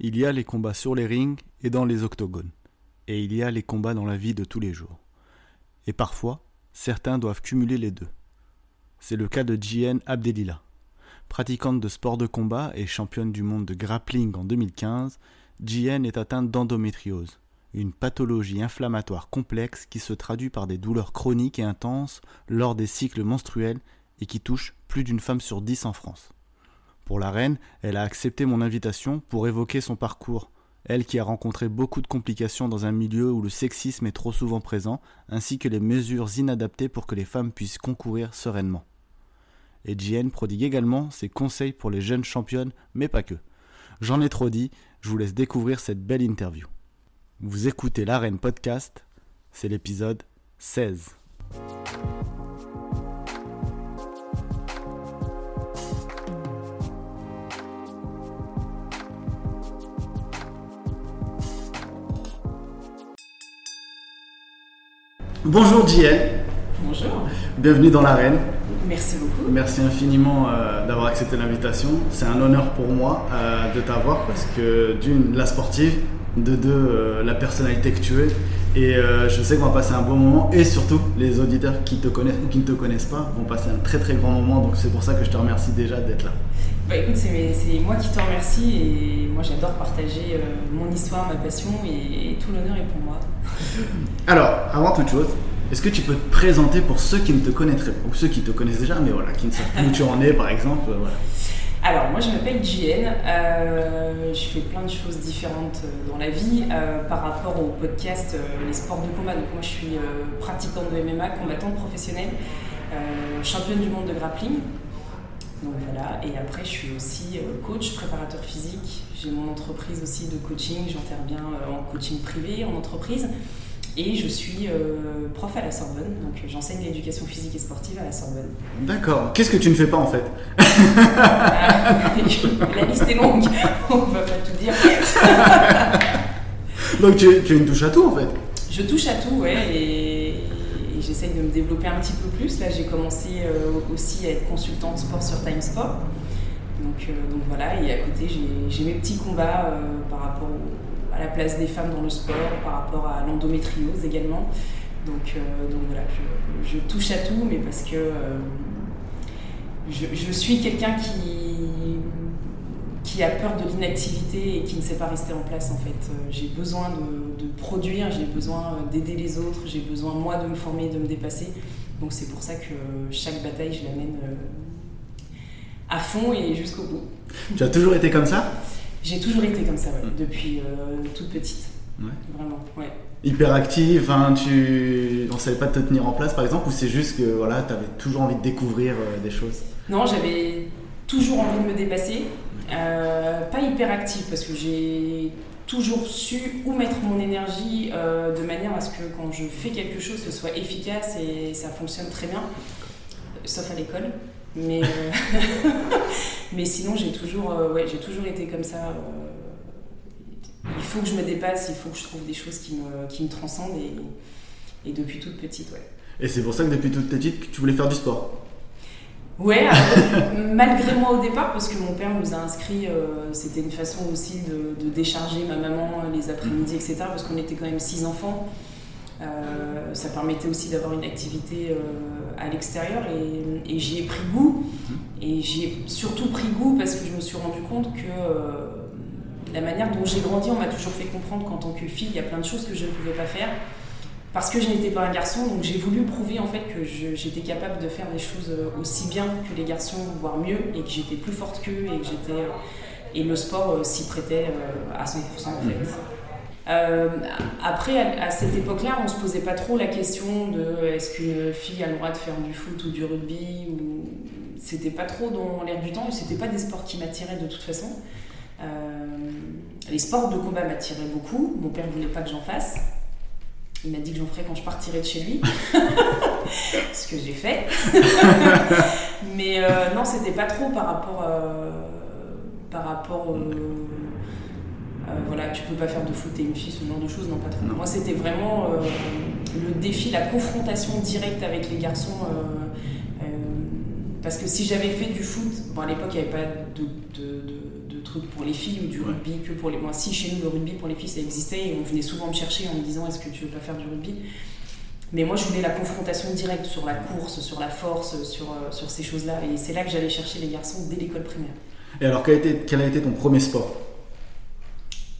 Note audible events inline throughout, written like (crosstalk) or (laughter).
Il y a les combats sur les rings et dans les octogones. Et il y a les combats dans la vie de tous les jours. Et parfois, certains doivent cumuler les deux. C'est le cas de Jian Abdelila. Pratiquante de sport de combat et championne du monde de grappling en 2015, Jian est atteinte d'endométriose, une pathologie inflammatoire complexe qui se traduit par des douleurs chroniques et intenses lors des cycles menstruels et qui touche plus d'une femme sur dix en France. Pour la reine, elle a accepté mon invitation pour évoquer son parcours, elle qui a rencontré beaucoup de complications dans un milieu où le sexisme est trop souvent présent, ainsi que les mesures inadaptées pour que les femmes puissent concourir sereinement. Et prodigue également ses conseils pour les jeunes championnes, mais pas que. J'en ai trop dit, je vous laisse découvrir cette belle interview. Vous écoutez l'Arène Podcast, c'est l'épisode 16. Bonjour JL. Bonjour. Bienvenue dans l'arène. Merci beaucoup. Merci infiniment euh, d'avoir accepté l'invitation. C'est un honneur pour moi euh, de t'avoir parce que d'une, la sportive, de deux, euh, la personnalité que tu es. Et je sais qu'on va passer un bon moment et surtout les auditeurs qui te connaissent ou qui ne te connaissent pas vont passer un très très grand moment. Donc c'est pour ça que je te remercie déjà d'être là. Bah écoute, c'est moi qui te remercie et moi j'adore partager mon histoire, ma passion et, et tout l'honneur est pour moi. (laughs) Alors, avant toute chose, est-ce que tu peux te présenter pour ceux qui ne te connaîtraient pas, ou ceux qui te connaissent déjà, mais voilà, qui ne savent pas où tu en es par exemple voilà. Alors, moi je m'appelle JN, euh, je fais plein de choses différentes euh, dans la vie euh, par rapport au podcast Les sports de combat. Donc, moi je suis pratiquante de MMA, combattante professionnelle, championne du monde de grappling. Donc voilà, et après je suis aussi coach, préparateur physique. J'ai mon entreprise aussi de coaching, j'interviens en coaching privé, en entreprise. Et je suis euh, prof à la Sorbonne, donc j'enseigne l'éducation physique et sportive à la Sorbonne. D'accord. Qu'est-ce que tu ne fais pas en fait? (laughs) La liste est longue, (laughs) on ne va pas tout dire. (laughs) donc tu, es une touche à tout en fait Je touche à tout, ouais, et, j'essaye de me développer un petit peu plus. Là, j'ai commencé euh, aussi à être consultante sport sur Time Sport. Donc, euh, donc voilà, et à côté, j'ai mes petits combats par rapport au la place des femmes dans le sport, par rapport à l'endométriose également. Donc, euh, donc voilà, je, touche à tout, mais parce que euh, je, suis quelqu'un qui, qui a peur de l'inactivité et qui ne sait pas rester en place en fait. Euh, j'ai besoin de, de produire, j'ai besoin d'aider les autres, j'ai besoin moi de me former, de me dépasser. Donc c'est pour ça que chaque bataille, je l'amène à fond et jusqu'au bout. Tu as toujours été comme ça? J'ai toujours été comme ça, mm. depuis euh, toute petite. Vraiment, ouais. Hyperactive, hein, tu ne savais pas te tenir en place par exemple, ou c'est juste que voilà, tu avais toujours envie de découvrir euh, des choses? Non, j'avais toujours envie de me dépasser. Euh, pas hyperactive parce que j'ai toujours su où mettre mon énergie de manière à ce que quand je fais quelque chose, ce soit efficace et ça fonctionne très bien, sauf à l'école. Mais, euh, (laughs) mais sinon, j'ai toujours, euh, ouais, j'ai toujours été comme ça. Euh, il faut que je me dépasse, il faut que je trouve des choses qui me, qui me transcendent et, et depuis toute petite, ouais. Et c'est pour ça que depuis toute petite, tu voulais faire du sport? Ouais, (laughs) malgré moi au départ, parce que mon père nous a inscrits, c'était une façon aussi de, de, décharger ma maman les après-midi, etc. Parce qu'on était quand même six enfants. Euh, ça permettait aussi d'avoir une activité euh, à l'extérieur et, j'y ai pris goût. Mhm. Et j'y ai surtout pris goût parce que je me suis rendu compte que euh, la manière dont j'ai grandi, on m'a toujours fait comprendre qu'en tant que fille, il y a plein de choses que je ne pouvais pas faire parce que je n'étais pas un garçon. Donc j'ai voulu prouver en fait que j'étais capable de faire des choses aussi bien que les garçons, voire mieux, et que j'étais plus forte qu'eux et que j'étais et le sport s'y prêtait à 100% en fait. Euh, après, à, cette époque-là, on ne se posait pas trop la question de est-ce qu'une fille a le droit de faire du foot ou du rugby ou... C'était pas trop dans l'air du temps et c'était pas des sports qui m'attiraient de toute façon. Euh, les sports de combat m'attiraient beaucoup. Mon père ne voulait pas que j'en fasse. Il m'a dit que j'en ferais quand je partirais de chez lui. (laughs) Ce que j'ai fait. (laughs) Mais euh, non, c'était pas trop par rapport, par rapport euh, voilà, tu peux pas faire de foot, et une fille, ce genre de choses, non pas trop. Moi, c'était vraiment euh, le défi, la confrontation directe avec les garçons. Euh, parce que si j'avais fait du foot, bon, à l'époque, il n'y avait pas de, truc pour les filles ou du rugby que pour les. Moi, si chez nous le rugby pour les filles ça existait et on venait souvent me chercher en me disant est-ce que tu veux pas faire du rugby? Mais moi, je voulais la confrontation directe sur la course, sur la force, sur, euh, sur ces choses-là. Et c'est là que j'allais chercher les garçons dès l'école primaire. Et alors, quel a été, quel a été ton premier sport?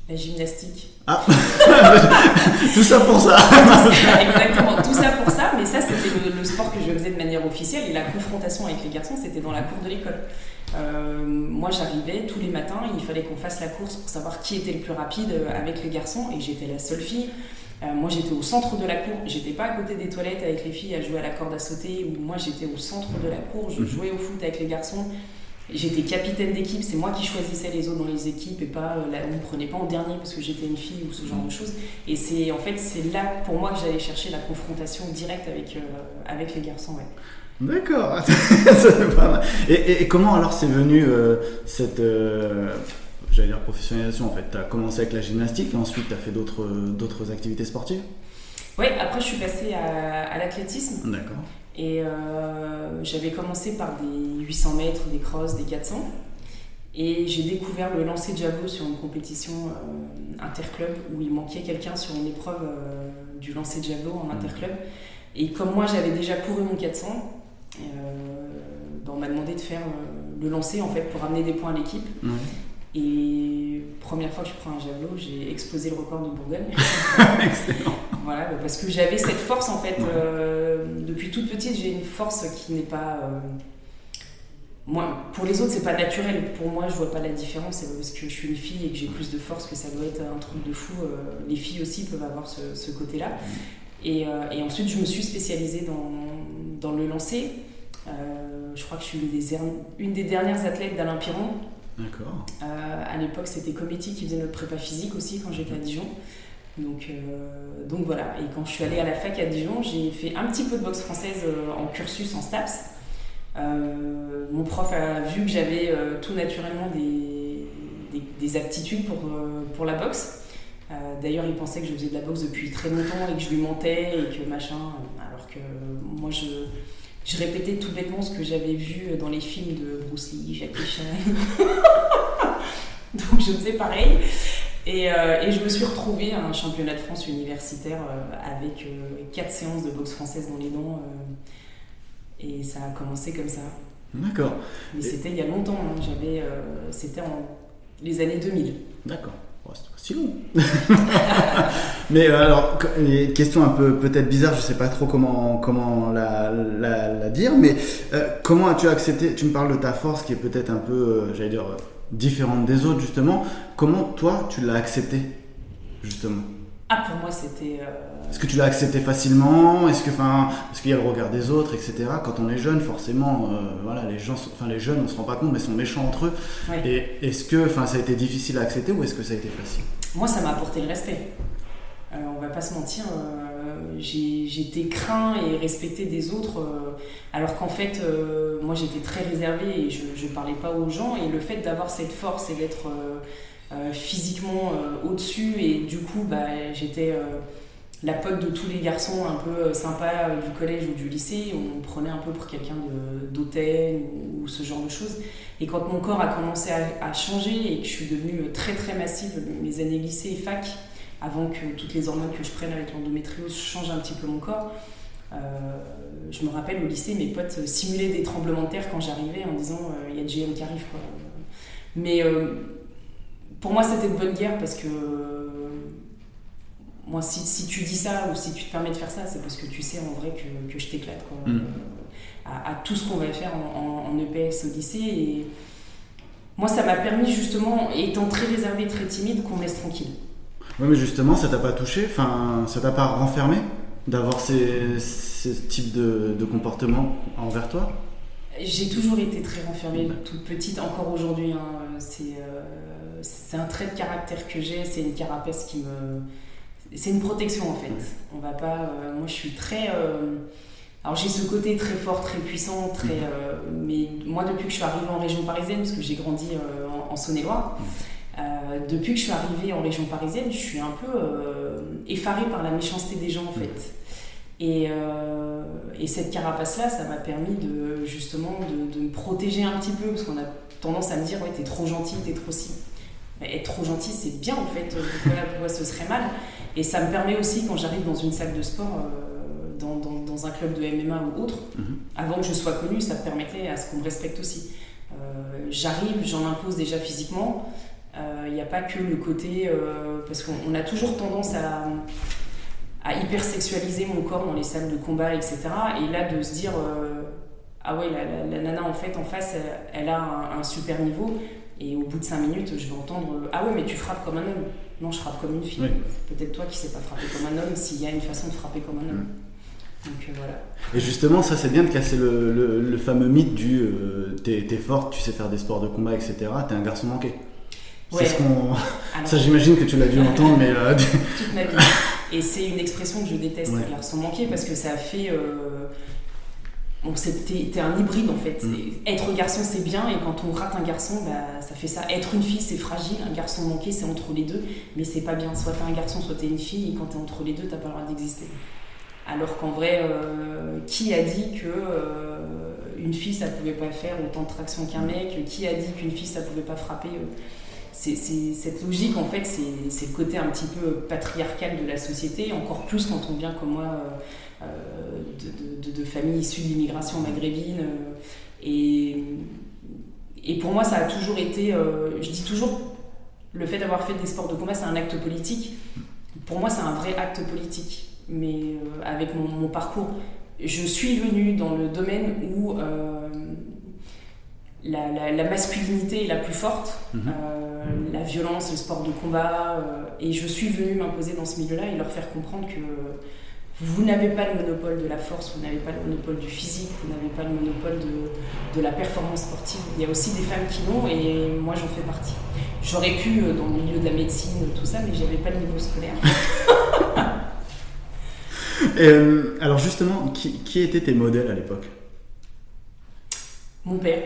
La gymnastique. Ah (laughs) Tout ça pour (laughs) ça Exactement, tout ça pour ça. Mais ça, c'était le, sport que je faisais de manière officielle. Et la confrontation avec les garçons, c'était dans la cour de l'école. Euh, moi, j'arrivais tous les matins, il fallait qu'on fasse la course pour savoir qui était le plus rapide avec les garçons. Et j'étais la seule fille. Euh, moi, j'étais au centre de la cour. J'étais pas à côté des toilettes avec les filles à jouer à la corde à sauter. Ou moi, j'étais au centre de la cour. Je mhm. jouais au foot avec les garçons. J'étais capitaine d'équipe. C'est moi qui choisissais les autres dans les équipes et pas euh, on me prenait pas en dernier parce que j'étais une fille ou ce genre de choses. Et c'est en fait c'est là pour moi que j'allais chercher la confrontation directe avec euh, avec les garçons. Ouais. D'accord. (laughs) et, et, comment alors c'est venu cette j'allais dire professionnalisation en fait? Tu as commencé avec la gymnastique et ensuite tu as fait d'autres, d'autres activités sportives? Oui, après je suis passée à, l'athlétisme. D'accord. Et euh, j'avais commencé par des 800 mètres, des crosses, des 400. Et j'ai découvert le lancer de javelot sur une compétition euh, interclub où il manquait quelqu'un sur une épreuve euh, du lancer de javelot en mmh. interclub. Et comme moi j'avais déjà couru mon 400, ben, on m'a demandé de faire le lancer en fait pour amener des points à l'équipe. Et première fois que je prends un javelot, j'ai explosé le record de Bourgogne. (laughs) Excellent. Voilà, bah, parce que j'avais cette force en fait. Euh, depuis toute petite, j'ai une force qui n'est pas. Euh, moi, pour les autres, c'est pas naturel. Pour moi, je vois pas la différence. parce que je suis une fille et que j'ai plus de force que ça doit être un truc de fou. Euh, les filles aussi peuvent avoir ce, côté-là. Et, et, ensuite, je me suis spécialisée dans, dans le lancer. je crois que je suis une des, une des dernières athlètes d'Alain Piron D'accord. Euh, à l'époque, c'était Cometti qui faisait notre prépa physique aussi quand j'étais à Dijon. Donc, euh, donc voilà. Et quand je suis allée à la fac à Dijon, j'ai fait un petit peu de boxe française euh, en cursus, en STAPS. mon prof a vu que j'avais tout naturellement des, des, aptitudes pour la boxe. D'ailleurs, il pensait que je faisais de la boxe depuis très longtemps et que je lui mentais et que machin. Alors que moi, je, je répétais tout bêtement ce que j'avais vu dans les films de Bruce Lee, Jackie Chan. (laughs) Donc je faisais pareil. Et, euh, et, je me suis retrouvée à un championnat de France universitaire euh, avec euh, quatre séances de boxe française dans les dents. et ça a commencé comme ça. D'accord. Mais c'était il y a longtemps. Hein. J'avais, c'était en les années 2000. D'accord c'est pas si long. (laughs) Mais euh, alors, question un peu peut-être bizarre, je sais pas trop comment, comment la, la, dire, mais euh, comment as-tu accepté Tu me parles de ta force qui est peut-être un peu, euh, j'allais dire, différente des autres justement. Comment toi tu l'as accepté justement? Ah, pour moi, c'était. Euh, Est-ce que tu l'as accepté facilement? Est-ce que, enfin, parce qu'il y a le regard des autres, etc. Quand on est jeune, forcément, euh, voilà, les gens, enfin, les jeunes, on se rend pas compte, mais sont méchants entre eux. Et est-ce que, enfin, ça a été difficile à accepter ou est-ce que ça a été facile? Moi, ça m'a apporté le respect. Euh, on va pas se mentir, j'étais craint et respecté des autres, alors qu'en fait, moi, j'étais très réservée et je, je parlais pas aux gens. Et le fait d'avoir cette force et d'être euh, physiquement euh, au-dessus et du coup bah, j'étais euh, la pote de tous les garçons un peu sympas du collège ou du lycée. On prenait un peu pour quelqu'un d'hôtel ou, ce genre de choses. Et quand mon corps a commencé à, changer et que je suis devenue très très massive, mes années lycée et fac, avant que toutes les hormones que je prenne avec l'endométriose changent un petit peu mon corps, je me rappelle au lycée, mes potes simulaient des tremblements de terre quand j'arrivais en disant il y a GM qui arrive. Mais pour moi, c'était de bonne guerre parce que moi, si, si, tu dis ça ou si tu te permets de faire ça, c'est parce que tu sais en vrai que, que je t'éclate mm. à, tout ce qu'on va faire en, EPS au lycée. Et moi, ça m'a permis justement, étant très réservée, très timide, qu'on me laisse tranquille. Oui, mais justement, ça t'a pas touché? Enfin, ça t'a pas renfermé d'avoir ces, ces, types de, de comportements envers toi? J'ai toujours été très renfermée, toute petite, encore aujourd'hui. Hein, c'est. Euh, c'est un trait de caractère que j'ai, c'est une carapace qui me. C'est une protection en fait. On va pas. Euh, moi je suis très. Euh, alors j'ai ce côté très fort, très puissant, très. Mm. Euh, mais moi depuis que je suis arrivée en région parisienne, parce que j'ai grandi en, Saône-et-Loire, mm. depuis que je suis arrivée en région parisienne, je suis un peu effarée par la méchanceté des gens en mm. fait. Et, et cette carapace-là, ça m'a permis de justement de, de, me protéger un petit peu, parce qu'on a tendance à me dire, ouais, t'es trop gentil, t'es trop si. Mais être trop gentil, c'est bien en fait. Pourquoi, ce serait mal? Et ça me permet aussi, quand j'arrive dans une salle de sport, dans, dans, un club de MMA ou autre, mhm. avant que je sois connue, ça permettait à ce qu'on me respecte aussi. j'arrive, j'en impose déjà physiquement. Il n'y a pas que le côté. parce qu'on a toujours tendance à à hyper sexualiser mon corps dans les salles de combat, etc. Et là, de se dire, euh, ah ouais, la, nana en fait en face, elle, a un, super niveau. Et au bout de 5 minutes, je vais entendre, ah ouais, mais tu frappes comme un homme. Non, je frappe comme une fille. Peut-être toi qui sais pas frapper comme un homme, s'il y a une façon de frapper comme un homme. Mm. Donc euh, voilà. Et justement, ça c'est bien de casser le, fameux mythe du euh, t'es, forte, tu sais faire des sports de combat, etc. T'es un garçon manqué. C'est ce qu'on. (laughs) ça j'imagine que tu l'as dû (laughs) entendre, mais. (laughs) Toute ma vie. Et c'est une expression que je déteste, ouais. garçon manqué, parce que ça a fait. Euh, bon, t'es un hybride en fait. Mm. Être garçon c'est bien, et quand on rate un garçon, bah, ça fait ça. Être une fille c'est fragile, un garçon manqué c'est entre les deux, mais c'est pas bien. Soit t'es un garçon, soit t'es une fille, et quand t'es entre les deux, t'as pas le droit d'exister. Alors qu'en vrai, euh, qui a dit que euh, une fille ça pouvait pas faire autant de traction qu'un mec? Qui a dit qu'une fille ça pouvait pas frapper c'est, cette logique, en fait, c'est, le côté un petit peu patriarcal de la société, encore plus quand on vient comme moi euh, euh, de, de, familles issues de l'immigration maghrébine. Euh, et, et, pour moi, ça a toujours été, je dis toujours, le fait d'avoir fait des sports de combat, c'est un acte politique. Pour moi, c'est un vrai acte politique. Mais avec mon, parcours, je suis venue dans le domaine où la, masculinité est la plus forte, mhm. Euh, la violence, le sport de combat. Euh, et je suis venue m'imposer dans ce milieu-là et leur faire comprendre que vous n'avez pas le monopole de la force, vous n'avez pas le monopole du physique, vous n'avez pas le monopole de, la performance sportive. Il y a aussi des femmes qui l'ont et moi j'en fais partie. J'aurais pu euh, dans le milieu de la médecine, tout ça, mais j'avais pas le niveau scolaire. (laughs) alors justement, qui, qui étaient tes modèles à l'époque? Mon père.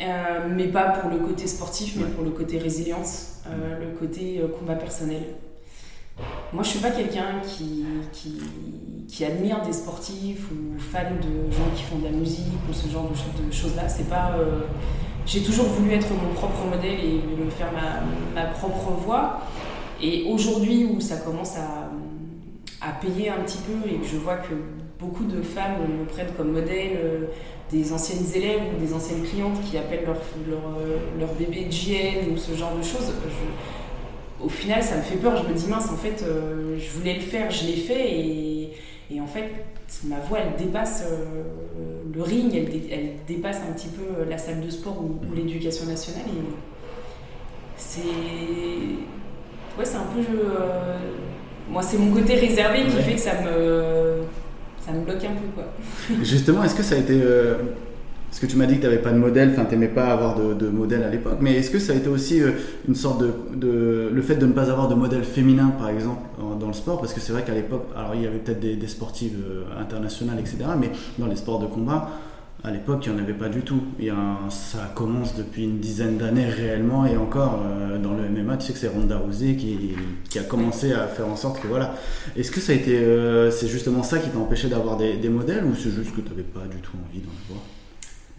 Euh, mais pas pour le côté sportif, mais pour le côté résilience, euh, le côté euh, combat personnel. Moi, je suis pas quelqu'un qui, qui, admire des sportifs ou fan de gens qui font de la musique ou ce genre de, choses-là. C'est pas. J'ai toujours voulu être mon propre modèle et me faire ma, ma propre voix. Et aujourd'hui, où ça commence à, à, payer un petit peu et que je vois que beaucoup de femmes me prennent comme modèle, des anciennes élèves ou des anciennes clientes qui appellent leur, leur, euh, leur bébé GN ou ce genre de choses, au final, ça me fait peur. Je me dis, mince, en fait, euh, je voulais le faire, je l'ai fait, et, et, en fait, ma voix, elle dépasse euh, le ring, elle, elle, dépasse un petit peu la salle de sport ou, l'éducation nationale. Et c'est. Ouais, c'est un peu. moi, c'est mon côté réservé qui fait que ça me ça me bloque un peu. (laughs) Justement, est-ce que ça a été euh, parce que tu m'as dit que tu n'avais pas de modèle, enfin tu n'aimais pas avoir de, modèle à l'époque, mais est-ce que ça a été aussi euh, une sorte de, le fait de ne pas avoir de modèle féminin par exemple dans le sport, parce que c'est vrai qu'à l'époque, alors il y avait peut-être des, des sportives euh, internationales, etc., mais dans les sports de combat, à l'époque, il n'y en avait pas du tout. Il y ça commence depuis une dizaine d'années réellement, et encore euh, dans le MMA, tu sais que c'est Ronda Rousey qui, a commencé à faire en sorte que voilà. Est-ce que ça a été, euh, c'est justement ça qui t'a empêché d'avoir des, modèles, ou c'est juste que tu n'avais pas du tout envie d'en avoir?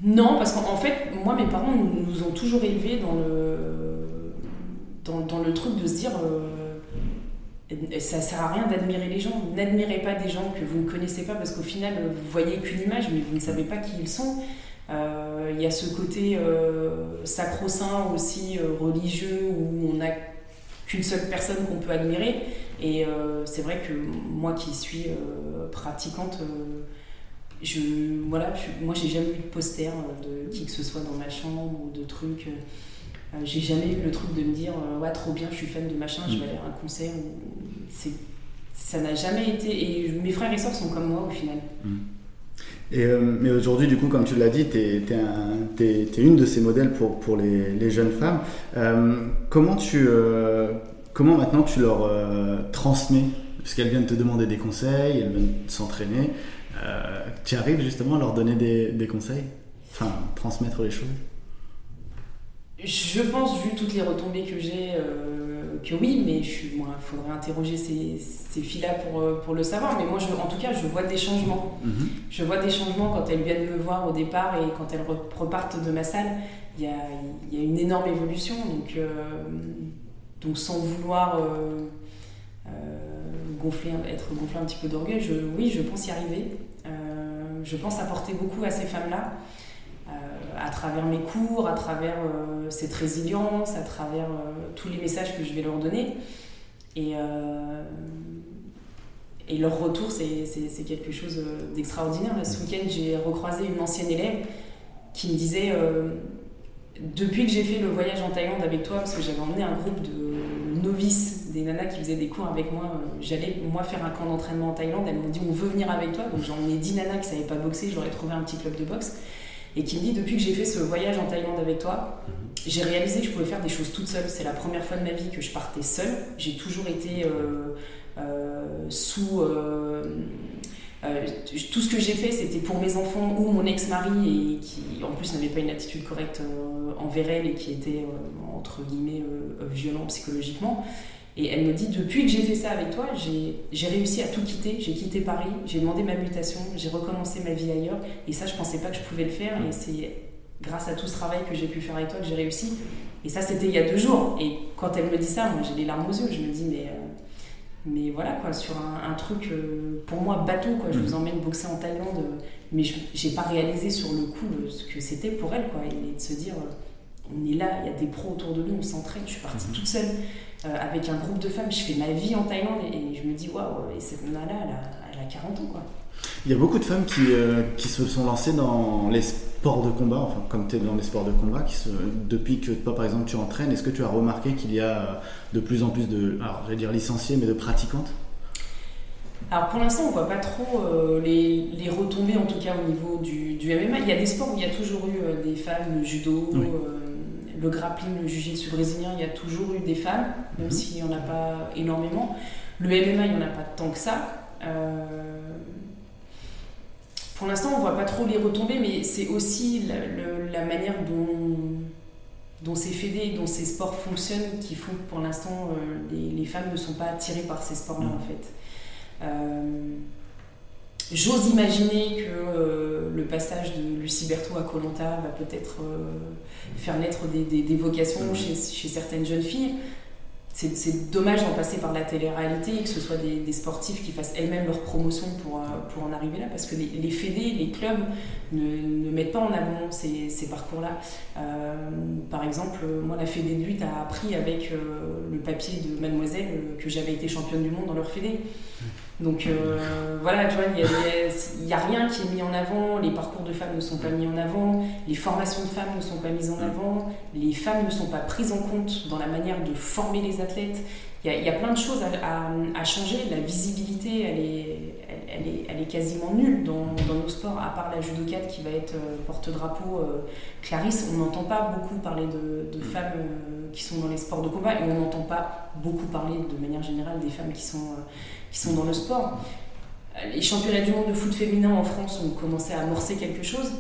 Non, parce qu'en fait, moi, mes parents nous, ont toujours élevés dans le, dans, le truc de se dire. Euh, ça sert à rien d'admirer les gens. N'admirez pas des gens que vous ne connaissez pas parce qu'au final, vous voyez qu'une image, mais vous ne savez pas qui ils sont. Euh, il y a ce côté euh, sacro-saint aussi euh, religieux où on n'a qu'une seule personne qu'on peut admirer. Et c'est vrai que moi qui suis pratiquante, je, voilà, moi j'ai jamais eu de poster de qui que ce soit dans ma chambre ou de trucs. Euh, j'ai jamais eu le truc de me dire euh, ouais trop bien je suis fan de machin je vais mm. aller à un concert c'est ça n'a jamais été et mes frères et sœurs sont comme moi au final. Mm. et, euh, mais aujourd'hui du coup comme tu l'as dit tu es, une de ces modèles pour, pour les, les jeunes femmes. Comment tu comment maintenant tu leur transmets? Parce qu'elles viennent te demander des conseils elles viennent s'entraîner. Tu arrives justement à leur donner des, des conseils? Enfin transmettre les choses? Je pense, vu toutes les retombées que j'ai, euh, que oui, mais il faudrait interroger ces, ces filles-là pour, pour le savoir. Mais moi, je, en tout cas, je vois des changements. Mhm. Je vois des changements quand elles viennent me voir au départ et quand elles repartent de ma salle. Il y a, y a une énorme évolution. Donc, donc sans vouloir gonfler, être gonflé un petit peu d'orgueil, je, oui, je pense y arriver. je pense apporter beaucoup à ces femmes-là à travers mes cours, à travers euh, cette résilience, à travers euh, tous les messages que je vais leur donner. Et, euh, et leur retour, c'est quelque chose d'extraordinaire. Ce week-end, j'ai recroisé une ancienne élève qui me disait Depuis que j'ai fait le voyage en Thaïlande avec toi, parce que j'avais emmené un groupe de novices, des nanas qui faisaient des cours avec moi, j'allais moi faire un camp d'entraînement en Thaïlande. Elles m'ont dit On veut venir avec toi. Donc j'ai emmené 10 nanas qui ne savaient pas boxer, j'aurais trouvé un petit club de boxe et qui me dit depuis que j'ai fait ce voyage en Thaïlande avec toi, mhm. j'ai réalisé que je pouvais faire des choses toute seule. C'est la première fois de ma vie que je partais seule. J'ai toujours été euh, euh, sous. Euh, tout ce que j'ai fait, c'était pour mes enfants ou mon ex-mari, et qui en plus n'avait pas une attitude correcte envers elle et qui était, entre guillemets, violent psychologiquement. Et elle me dit, depuis que j'ai fait ça avec toi, j'ai réussi à tout quitter. J'ai quitté Paris, j'ai demandé ma mutation, j'ai recommencé ma vie ailleurs. Et ça, je pensais pas que je pouvais le faire. Et c'est grâce à tout ce travail que j'ai pu faire avec toi que j'ai réussi. Et ça, c'était il y a deux jours. Et quand elle me dit ça, moi, j'ai les larmes aux yeux. Je me dis, mais, euh, mais voilà, quoi, sur un, truc, euh, pour moi, bateau, quoi. Je mm. vous emmène boxer en Thaïlande. mais je j'ai pas réalisé sur le coup ce que c'était pour elle, quoi. Et de se dire, on est là, il y a des pros autour de nous, on s'entraîne. Je suis partie mm-hmm. toute seule. Euh, avec un groupe de femmes. Je fais ma vie en Thaïlande et, je me dis, waouh, et cette nana-là, elle, a, 40 ans, quoi. Il y a beaucoup de femmes qui, euh, qui, se sont lancées dans les sports de combat, enfin comme tu es dans les sports de combat, qui se, depuis que toi par exemple tu entraînes, est-ce que tu as remarqué qu'il y a euh, de plus en plus de, alors j'allais dire licenciées, mais de pratiquantes? Alors pour l'instant, on voit pas trop les, les, retombées, en tout cas au niveau du, du, MMA. Il y a des sports où il y a toujours eu des femmes, le judo, le grappling, le jiu-jitsu brésilien, il y a toujours eu des femmes, même mhm. s'il n'y en a pas énormément. Le MMA, il n'y en a pas tant que ça. Euh, pour l'instant, on ne voit pas trop les retombées, mais c'est aussi la, manière dont, dont ces fédés, dont ces sports fonctionnent qui font que pour l'instant, euh, les, femmes ne sont pas attirées par ces sports-là, mhm. en fait. Euh, J'ose imaginer que euh, le passage de Lucie Berthaud à Colanta va peut-être euh, faire naître des, vocations chez, certaines jeunes filles. C'est dommage d'en passer par la télé-réalité et que ce soit des, sportifs qui fassent elles-mêmes leur promotion pour, euh, pour en arriver là, parce que les, les fédés, les clubs ne, mettent pas en avant ces, ces parcours-là. par exemple, moi, la fédé de lutte a appris avec le papier de Mademoiselle que j'avais été championne du monde dans leur fédé. Donc euh, voilà, tu vois, il n'y a, rien qui est mis en avant, les parcours de femmes ne sont pas mis en avant, les formations de femmes ne sont pas mises en avant, les femmes ne sont pas prises en compte dans la manière de former les athlètes. Il y, a, plein de choses à, changer, la visibilité, elle est, elle, est, elle est quasiment nulle dans, nos sports, à part la judocate qui va être euh, porte-drapeau. Euh, Clarisse, on n'entend pas beaucoup parler de, femmes qui sont dans les sports de combat et on n'entend pas beaucoup parler de manière générale des femmes qui sont qui sont dans le sport. Les championnats du monde de foot féminin en France ont commencé à amorcer quelque chose.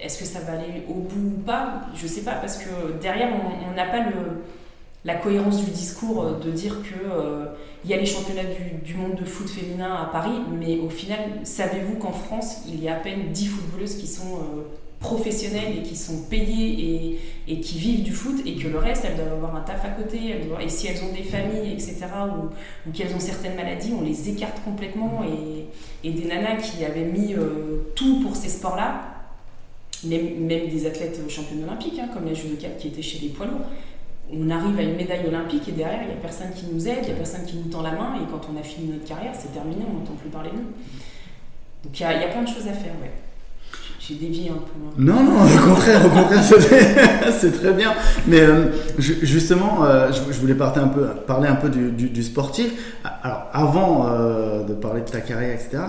Est-ce que ça va aller au bout ou pas? Je ne sais pas, parce que derrière, on n'a pas le, la cohérence du discours de dire qu'il euh, il y a les championnats du, monde de foot féminin à Paris, mais au final, savez-vous qu'en France, il y a à peine 10 footballeuses qui sont euh, professionnelles et qui sont payées et, qui vivent du foot et que le reste, elles doivent avoir un taf à côté. et si elles ont des familles, etc., ou, qu'elles ont certaines maladies, on les écarte complètement. Et, des nanas qui avaient mis euh, tout pour ces sports-là, même, des athlètes championnes olympiques, hein, comme la judocate qui était chez les poids lourds, on arrive à une médaille olympique et derrière, il n'y a personne qui nous aide, il n'y a personne qui nous tend la main, et quand on a fini notre carrière, c'est terminé, on n'entend plus parler de nous. Donc il y, a plein de choses à faire, ouais. J'ai dévié un peu. Non, non, au contraire, au contraire, (laughs) c'est très bien. Mais euh, justement, euh, je, voulais parler un peu, parler un peu du, sportif. Alors, avant euh, de parler de ta carrière, etc.,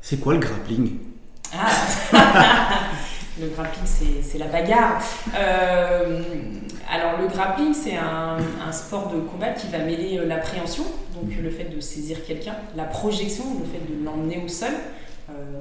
c'est quoi le grappling? Ah. (laughs) Le grappling, c'est la bagarre. Alors, le grappling, c'est un, sport de combat qui va mêler l'appréhension, donc le fait de saisir quelqu'un, la projection, le fait de l'emmener au sol,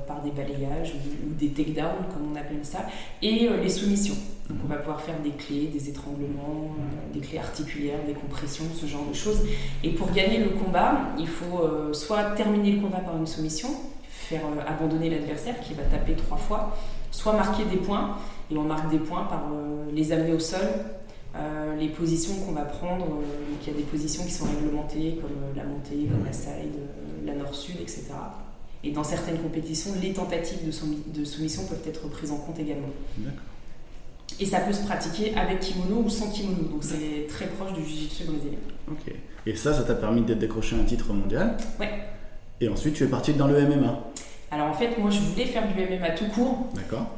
par des balayages ou, des takedowns, comme on appelle ça, et les soumissions. Donc on va pouvoir faire des clés, des étranglements, des clés articulaires, des compressions, ce genre de choses. Et pour gagner le combat, il faut soit terminer le combat par une soumission, faire abandonner l'adversaire qui va taper trois fois, soit marquer des points, et on marque des points par les amener au sol, euh, les positions qu'on va prendre, euh, il y a des positions qui sont réglementées comme euh, la montée, comme la side, la nord-sud, etc. Et dans certaines compétitions, les tentatives de, soumission peuvent être prises en compte également. Et ça peut se pratiquer avec kimono ou sans kimono, donc c'est très proche du jiu-jitsu brésilien. Ok. Et ça, ça t'a permis d'être décroché un titre mondial Ouais. Et ensuite, tu es parti dans le MMA alors en fait, moi je voulais faire du MMA tout court.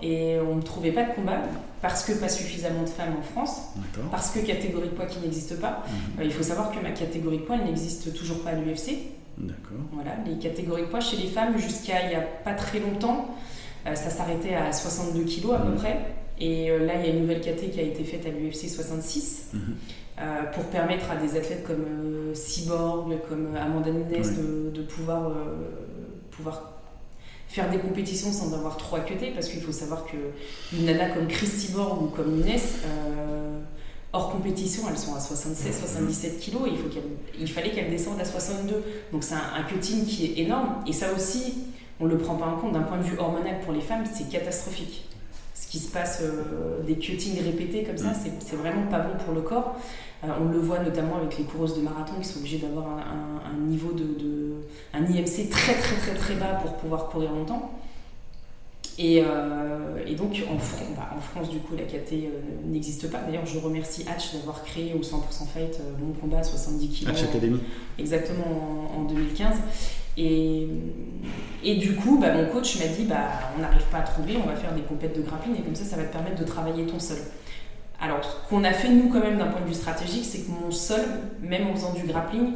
Et on ne trouvait pas de combat parce que pas suffisamment de femmes en France. Parce que catégorie de poids qui n'existe pas. Mhm. Euh, il faut savoir que ma catégorie de poids n'existe toujours pas à l'UFC. D'accord. Voilà, les catégories de poids chez les femmes jusqu'à il n'y a pas très longtemps, euh, ça s'arrêtait à 62 kg à peu mhm. près. Et euh, là, il y a une nouvelle catégorie qui a été faite à l'UFC 66. Mhm. pour permettre à des athlètes comme Cyborg, comme Amanda Nunes de, de, pouvoir, pouvoir faire des compétitions sans avoir trop à parce qu'il faut savoir que une nana comme Christy Borg ou comme Inès, euh, hors compétition, elles sont à 76, 77 kilos, et il, faut il fallait qu'elles descendent à 62. Donc c'est un, cutting qui est énorme, et ça aussi, on ne le prend pas en compte d'un point de vue hormonal pour les femmes, c'est catastrophique. Ce qui se passe, euh, des cuttings répétés comme ça, mm. c'est vraiment pas bon pour le corps. Euh, on le voit notamment avec les coureuses de marathon qui sont obligées d'avoir un, niveau de, un IMC très très très très bas pour pouvoir courir longtemps. Et, euh, donc en, bah, en, France, du coup, la KT n'existe pas. D'ailleurs, je remercie Hatch d'avoir créé au 100% Fight mon combat à 70 kg. Hatch Academy. Exactement en, 2015. Et, du coup, bah, mon coach m'a dit bah, on n'arrive pas à trouver, on va faire des compètes de grappling et comme ça, ça va te permettre de travailler ton sol. Alors, ce qu'on a fait nous quand même d'un point de vue stratégique, c'est que mon sol, même en faisant du grappling,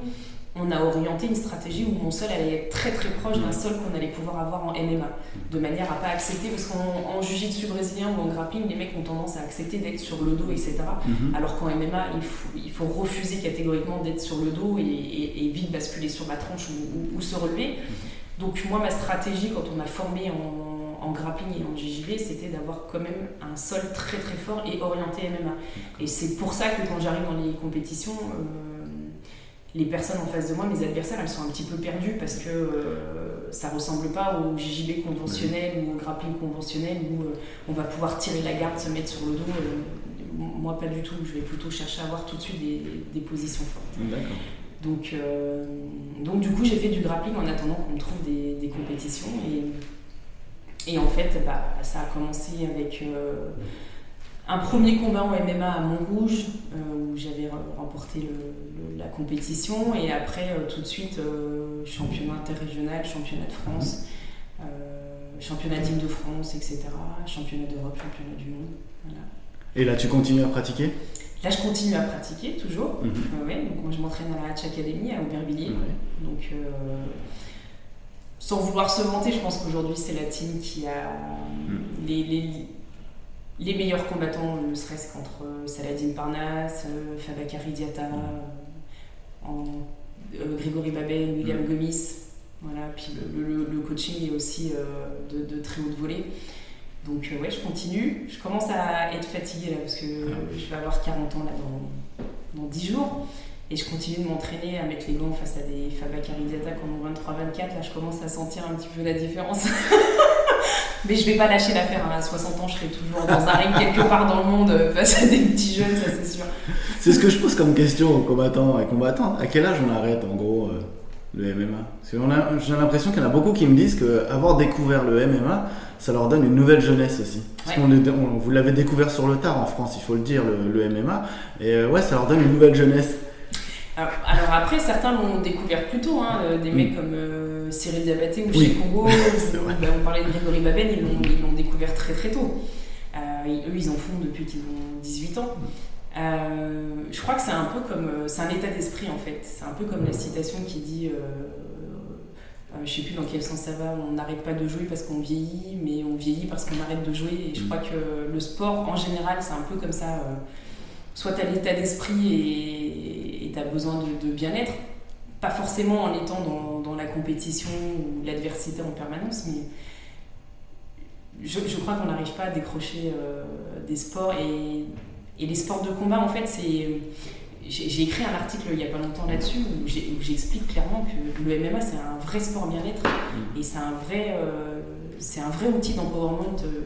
on a orienté une stratégie où mon sol allait être très très proche d'un sol qu'on allait pouvoir avoir en MMA, de manière à pas accepter, parce qu'en jiu-jitsu brésilien ou en grappling, les mecs ont tendance à accepter d'être sur le dos, etc. Mhm. Alors qu'en MMA, il faut, refuser catégoriquement d'être sur le dos et, vite basculer sur la tronche ou, se relever. Mhm. Donc moi, ma stratégie, quand on m'a formé en en grappling et en JJB, c'était d'avoir quand même un sol très très fort et orienté MMA. Et c'est pour ça que quand j'arrive dans les compétitions, euh, les personnes en face de moi, mes adversaires, elles sont un petit peu perdues parce que euh, ça ressemble pas au JJB conventionnel ou au grappling conventionnel où euh, on va pouvoir tirer la garde, se mettre sur le dos. moi, pas du tout. Je vais plutôt chercher à avoir tout de suite des, positions fortes. Donc, donc, du coup, j'ai fait du grappling en attendant qu'on me trouve des, des compétitions. Et, et en fait, bah, ça a commencé avec euh, un premier combat en MMA à Montrouge, euh, où j'avais remporté la compétition. Et après, euh, tout de suite, championnat interrégional, championnat de France, championnat d'Île de France, etc. Championnat d'Europe, championnat du monde. Et là, tu continues à pratiquer? Là, je continue à pratiquer toujours. Mhm. donc, moi, je m'entraîne à la Hatch Academy à Aubervilliers. Donc, sans vouloir se vanter, je pense qu'aujourd'hui c'est la team qui a les, les, meilleurs combattants, ne serait-ce qu'entre Saladin Parnasse, Fabakari Diata, mm. euh, Grégory Babel, William mm. Gomis. Voilà, puis le, coaching est aussi euh, de, de, très haute volée. Donc euh, ouais, je continue. Je commence à être fatiguée là parce que je vais avoir 40 ans là dans, dans 10 jours. Et je continue de m'entraîner à mettre les gants face à des Fabakari d'attaque en 23-24. Là, je commence à sentir un petit peu la différence. (laughs) Mais je vais pas lâcher l'affaire. Hein. À 60 ans, je serai toujours dans un ring quelque part dans le monde euh, face à des petits jeunes, ça c'est sûr. C'est ce que je pose comme question aux combattants et combattantes. À quel âge on arrête en gros euh, le MMA J'ai l'impression qu'il y en a beaucoup qui me disent qu'avoir découvert le MMA, ça leur donne une nouvelle jeunesse aussi. Parce vous l'avez découvert sur le tard en France, il faut le dire, le, MMA. Et euh, ouais, ça leur donne une nouvelle jeunesse. Alors, après, certains l'ont découvert plus tôt, hein, euh, des mecs mm. comme euh, Cyril Diabaté ou chez Congo, (laughs) ben, on parlait de Grégory Babel, ils l'ont découvert très très tôt. Euh, eux, ils en font depuis qu'ils ont 18 ans. je crois que c'est un peu comme. C'est un état d'esprit en fait. C'est un peu comme la citation qui dit. je sais plus dans quel sens ça va, on n'arrête pas de jouer parce qu'on vieillit, mais on vieillit parce qu'on arrête de jouer. Et je mm. crois que le sport en général, c'est un peu comme ça soit as l'état d'esprit et tu as besoin de, bien-être, pas forcément en étant dans, dans la compétition ou l'adversité en permanence, mais je, je crois qu'on n'arrive pas à décrocher euh, des sports et, et, les sports de combat, en fait, c'est. J'ai écrit un article il n'y a pas longtemps là-dessus où j'explique clairement que le MMA c'est un vrai sport bien-être mmh. et c'est un vrai, euh, un vrai outil d'empowerment euh,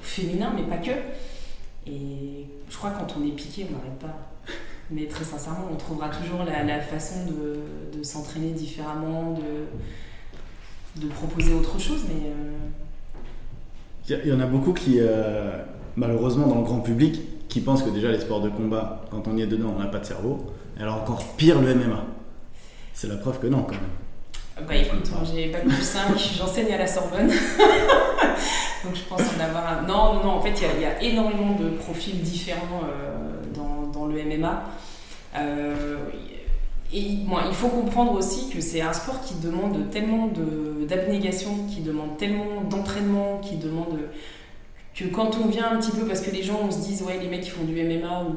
féminin, mais pas que. Et je crois que quand on est piqué, on n'arrête pas. Mais très sincèrement, on trouvera toujours la, la façon de, de s'entraîner différemment, de, de, proposer autre chose. Mais il euh... y, en a beaucoup qui, euh, malheureusement, dans le grand public, qui pensent que déjà les sports de combat, quand on y est dedans, on n'a pas de cerveau. Et alors encore pire le MMA. C'est la preuve que non, quand même. Bah écoute, moi j'ai pas plus 5, (laughs) j'enseigne à la Sorbonne. (laughs) Donc je pense en avoir un. Non, non, non, en fait, il y, y, a énormément de profils différents euh, dans, le MMA. Euh, et bon, il faut comprendre aussi que c'est un sport qui demande tellement d'abnégation, qui demande tellement d'entraînement, qui demande que quand on vient un petit peu, parce que les gens on se disent, ouais, les mecs qui font du MMA, ou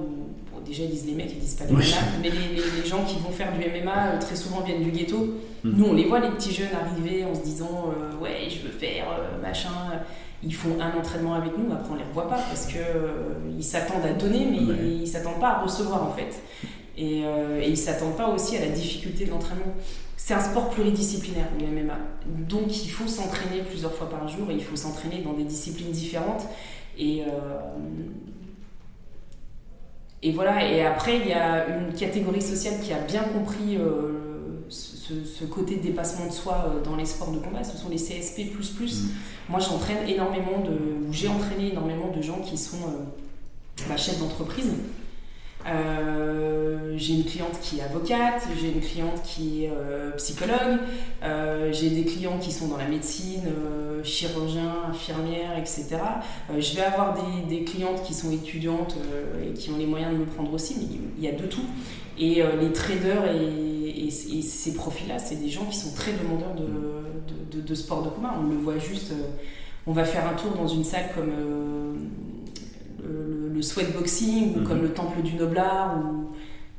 bon, déjà ils disent les mecs, ils disent pas du MMA, mais les, les, les, gens qui vont faire du MMA euh, très souvent viennent du ghetto. Mmh. Nous on les voit, les petits jeunes arriver en se disant, euh, ouais, je veux faire euh, machin ils font un entraînement avec nous, après on les revoit pas parce que euh, ils s'attendent à donner, mais ouais. ils s'attendent pas à recevoir en fait. Et, euh, et ils s'attendent pas aussi à la difficulté de l'entraînement. C'est un sport pluridisciplinaire, le MMA. Donc il faut s'entraîner plusieurs fois par jour et il faut s'entraîner dans des disciplines différentes. Et, euh, et voilà, et après il y a une catégorie sociale qui a bien compris euh, ce, ce, côté dépassement de soi euh, dans les sports de combat, ce sont les CSP. Mmh. Moi, j'entraîne énormément de. ou j'ai entraîné énormément de gens qui sont euh, bah, chefs d'entreprise. Euh, j'ai une cliente qui est avocate, j'ai une cliente qui est euh, psychologue, euh, j'ai des clients qui sont dans la médecine, chirurgiens, infirmières, etc. je vais avoir des, des, clientes qui sont étudiantes et qui ont les moyens de me prendre aussi, mais il y a de tout. Et les traders et, et, et ces profils-là, c'est des gens qui sont très demandeurs de, de, de, de, sport de combat. On le voit juste, on va faire un tour dans une salle comme le, le sweatboxing ou mmh. comme le temple du Noblard où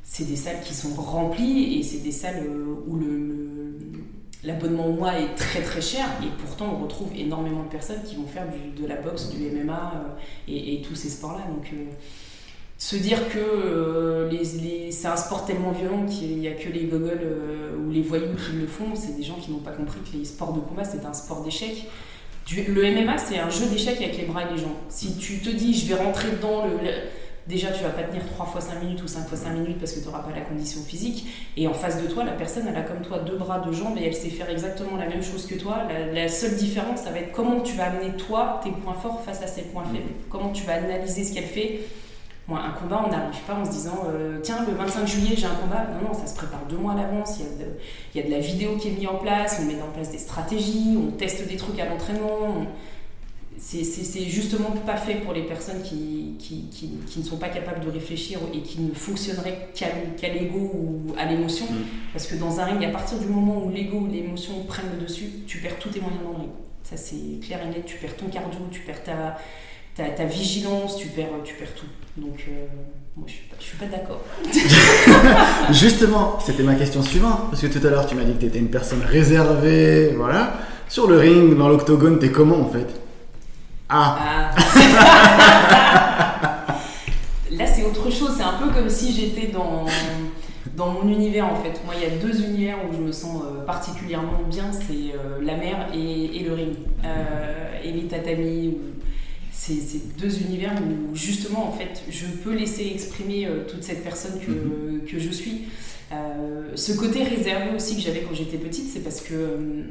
c'est des salles qui sont remplies et c'est des salles où le, le l'abonnement mois est très très cher et pourtant on retrouve énormément de personnes qui vont faire du, de la boxe, du MMA euh, et, et, tous ces sports là donc euh, se dire que euh, c'est un sport tellement violent qu'il n'y a que les gogoles euh, ou les voyous qui le font, c'est des gens qui n'ont pas compris que les sports de combat c'est un sport d'échec le MMA, c'est un jeu d'échecs avec les bras et les jambes. Si tu te dis, je vais rentrer dedans, déjà, tu vas pas tenir 3 fois 5 minutes ou 5 fois 5 minutes parce que tu n'auras pas la condition physique. Et en face de toi, la personne, elle a comme toi deux bras, deux jambes et elle sait faire exactement la même chose que toi. La seule différence, ça va être comment tu vas amener toi tes points forts face à ses points faibles. Comment tu vas analyser ce qu'elle fait Bon, un combat, on n'arrive pas en se disant euh, tiens, le 25 juillet, j'ai un combat. Non, non, ça se prépare deux mois à l'avance. Il, il, y a de la vidéo qui est mise en place, on met en place des stratégies, on teste des trucs à l'entraînement. C'est justement pas fait pour les personnes qui, qui, qui, qui, ne sont pas capables de réfléchir et qui ne fonctionneraient qu'à qu l'ego ou à l'émotion. Mmh. Parce que dans un ring, à partir du moment où l'ego ou l'émotion prennent le dessus, tu perds tous tes moyens dans le ring. Ça, c'est clair et net. Tu perds ton cardio, tu perds ta ta, ta, vigilance, tu perds, tu perds tout. Donc, euh, moi, je suis pas, pas d'accord. (laughs) Justement, c'était ma question suivante, parce que tout à l'heure, tu m'as dit que tu étais une personne réservée, voilà. Sur le ring, dans l'octogone, t'es comment en fait? Ah, ah. (laughs) Là, c'est autre chose. C'est un peu comme si j'étais dans, dans mon univers en fait. Moi, il y a deux univers où je me sens euh, particulièrement bien c'est euh, la mer et, et, le ring. Euh, et les tatamis, c'est deux univers où justement en fait je peux laisser exprimer euh, toute cette personne que, mm -hmm. que je suis. Euh, ce côté réservé aussi que j'avais quand j'étais petite, c'est parce que euh,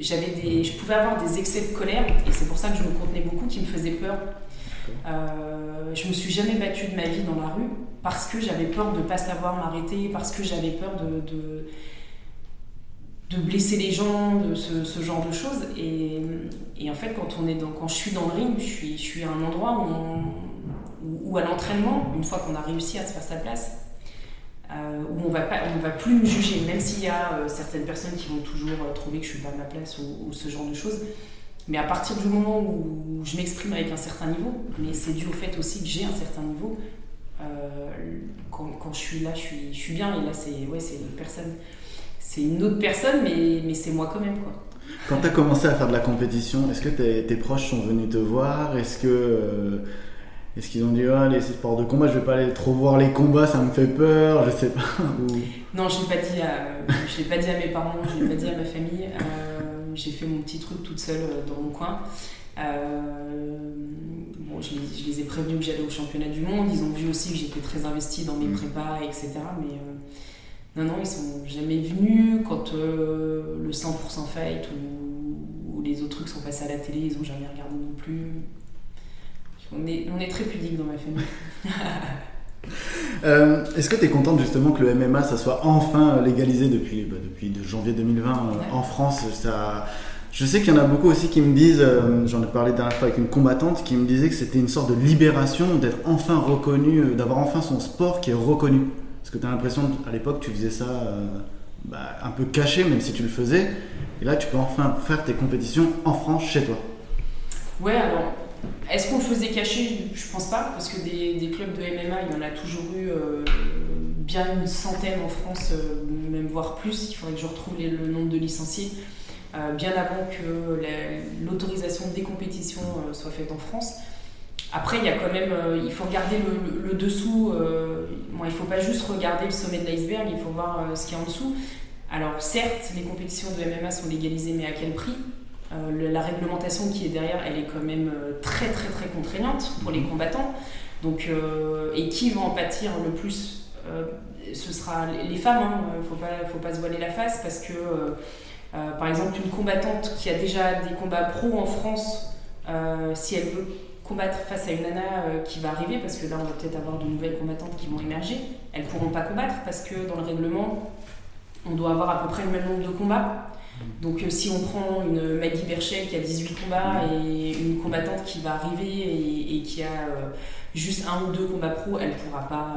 j'avais des, je pouvais avoir des excès de colère et c'est pour ça que je me contenais beaucoup, qui me faisaient peur. Euh, je me suis jamais battue de ma vie dans la rue parce que j'avais peur de pas savoir m'arrêter, parce que j'avais peur de, de de blesser les gens, de ce, genre de choses. Et, en fait, quand, on est dans, quand je suis dans le ring, je suis, à un endroit où, à l'entraînement, une fois qu'on a réussi à se faire sa place, euh, où on va pas, on va plus me juger, même s'il y a euh, certaines personnes qui vont toujours euh, trouver que je suis pas à ma place ou, ce genre de choses. Mais à partir du moment où je m'exprime avec un certain niveau, mais c'est dû au fait aussi que j'ai un certain niveau, quand, je suis là, je suis, je suis bien. Et là, c'est ouais, personne c'est une autre personne, mais, mais c'est moi quand même. Quoi. Quand tu as commencé à faire de la compétition, est-ce que tes, proches sont venus te voir? Est-ce que. Euh, est-ce qu'ils ont dit ah, les sports de combat, je vais pas aller trop voir les combats, ça me fait peur, je sais pas. (laughs) Non, je l'ai pas dit à, je l'ai pas dit à mes parents, je l'ai pas dit à ma famille. Euh, j'ai fait mon petit truc toute seule euh, dans mon coin. bon, je les, ai prévenus que j'allais au championnat du monde. Ils ont vu aussi que j'étais très investie dans mes mm. prépas, etc. Mais non, non, ils sont jamais venus quand euh, le 100% fight ou, les autres trucs sont passés à la télé, ils ont jamais regardé non plus. On est, on est très pudique dans ma famille. (laughs) Euh, est-ce que tu es contente justement que le MMA ça soit enfin légalisé depuis, bah, depuis janvier 2020 euh, en France? Ça, Je sais qu'il y en a beaucoup aussi qui me disent, j'en ai parlé dernière fois avec une combattante, qui me disait que c'était une sorte de libération d'être enfin reconnu, d'avoir enfin son sport qui est reconnu. Parce que tu as l'impression à l'époque tu faisais ça euh, bah, un peu caché, même si tu le faisais. Et là, tu peux enfin faire tes compétitions en France, chez toi. Ouais, alors, est-ce qu'on le faisait caché? Je pense pas, parce que des, clubs de MMA, il y en a toujours eu euh, bien une centaine en France, euh, même voire plus. Il faudrait que je retrouve le nombre de licenciés. bien avant que l'autorisation des compétitions soit faite en France. Après, il y a quand même, euh, il faut regarder le, dessous. Euh, bon, il ne faut pas juste regarder le sommet de l'iceberg, il faut voir euh, ce qu'il y a en dessous. Alors, certes, les compétitions de MMA sont légalisées, mais à quel prix? La réglementation qui est derrière, elle est quand même très, très, très contraignante pour les mhm. combattants. Donc, et qui va en pâtir le plus Ce sera les femmes. Il hein. ne faut pas, faut pas se voiler la face parce que, par exemple, une combattante qui a déjà des combats pro en France, si elle veut combattre face à une nana euh, qui va arriver, parce que là on va peut-être avoir de nouvelles combattantes qui vont émerger, elles pourront pas combattre parce que dans le règlement, on doit avoir à peu près le même nombre de combats. Donc euh, si on prend une Maggie Berchel qui a 18 combats et une combattante qui va arriver et, qui a euh, juste un ou deux combats pro, elle pourra pas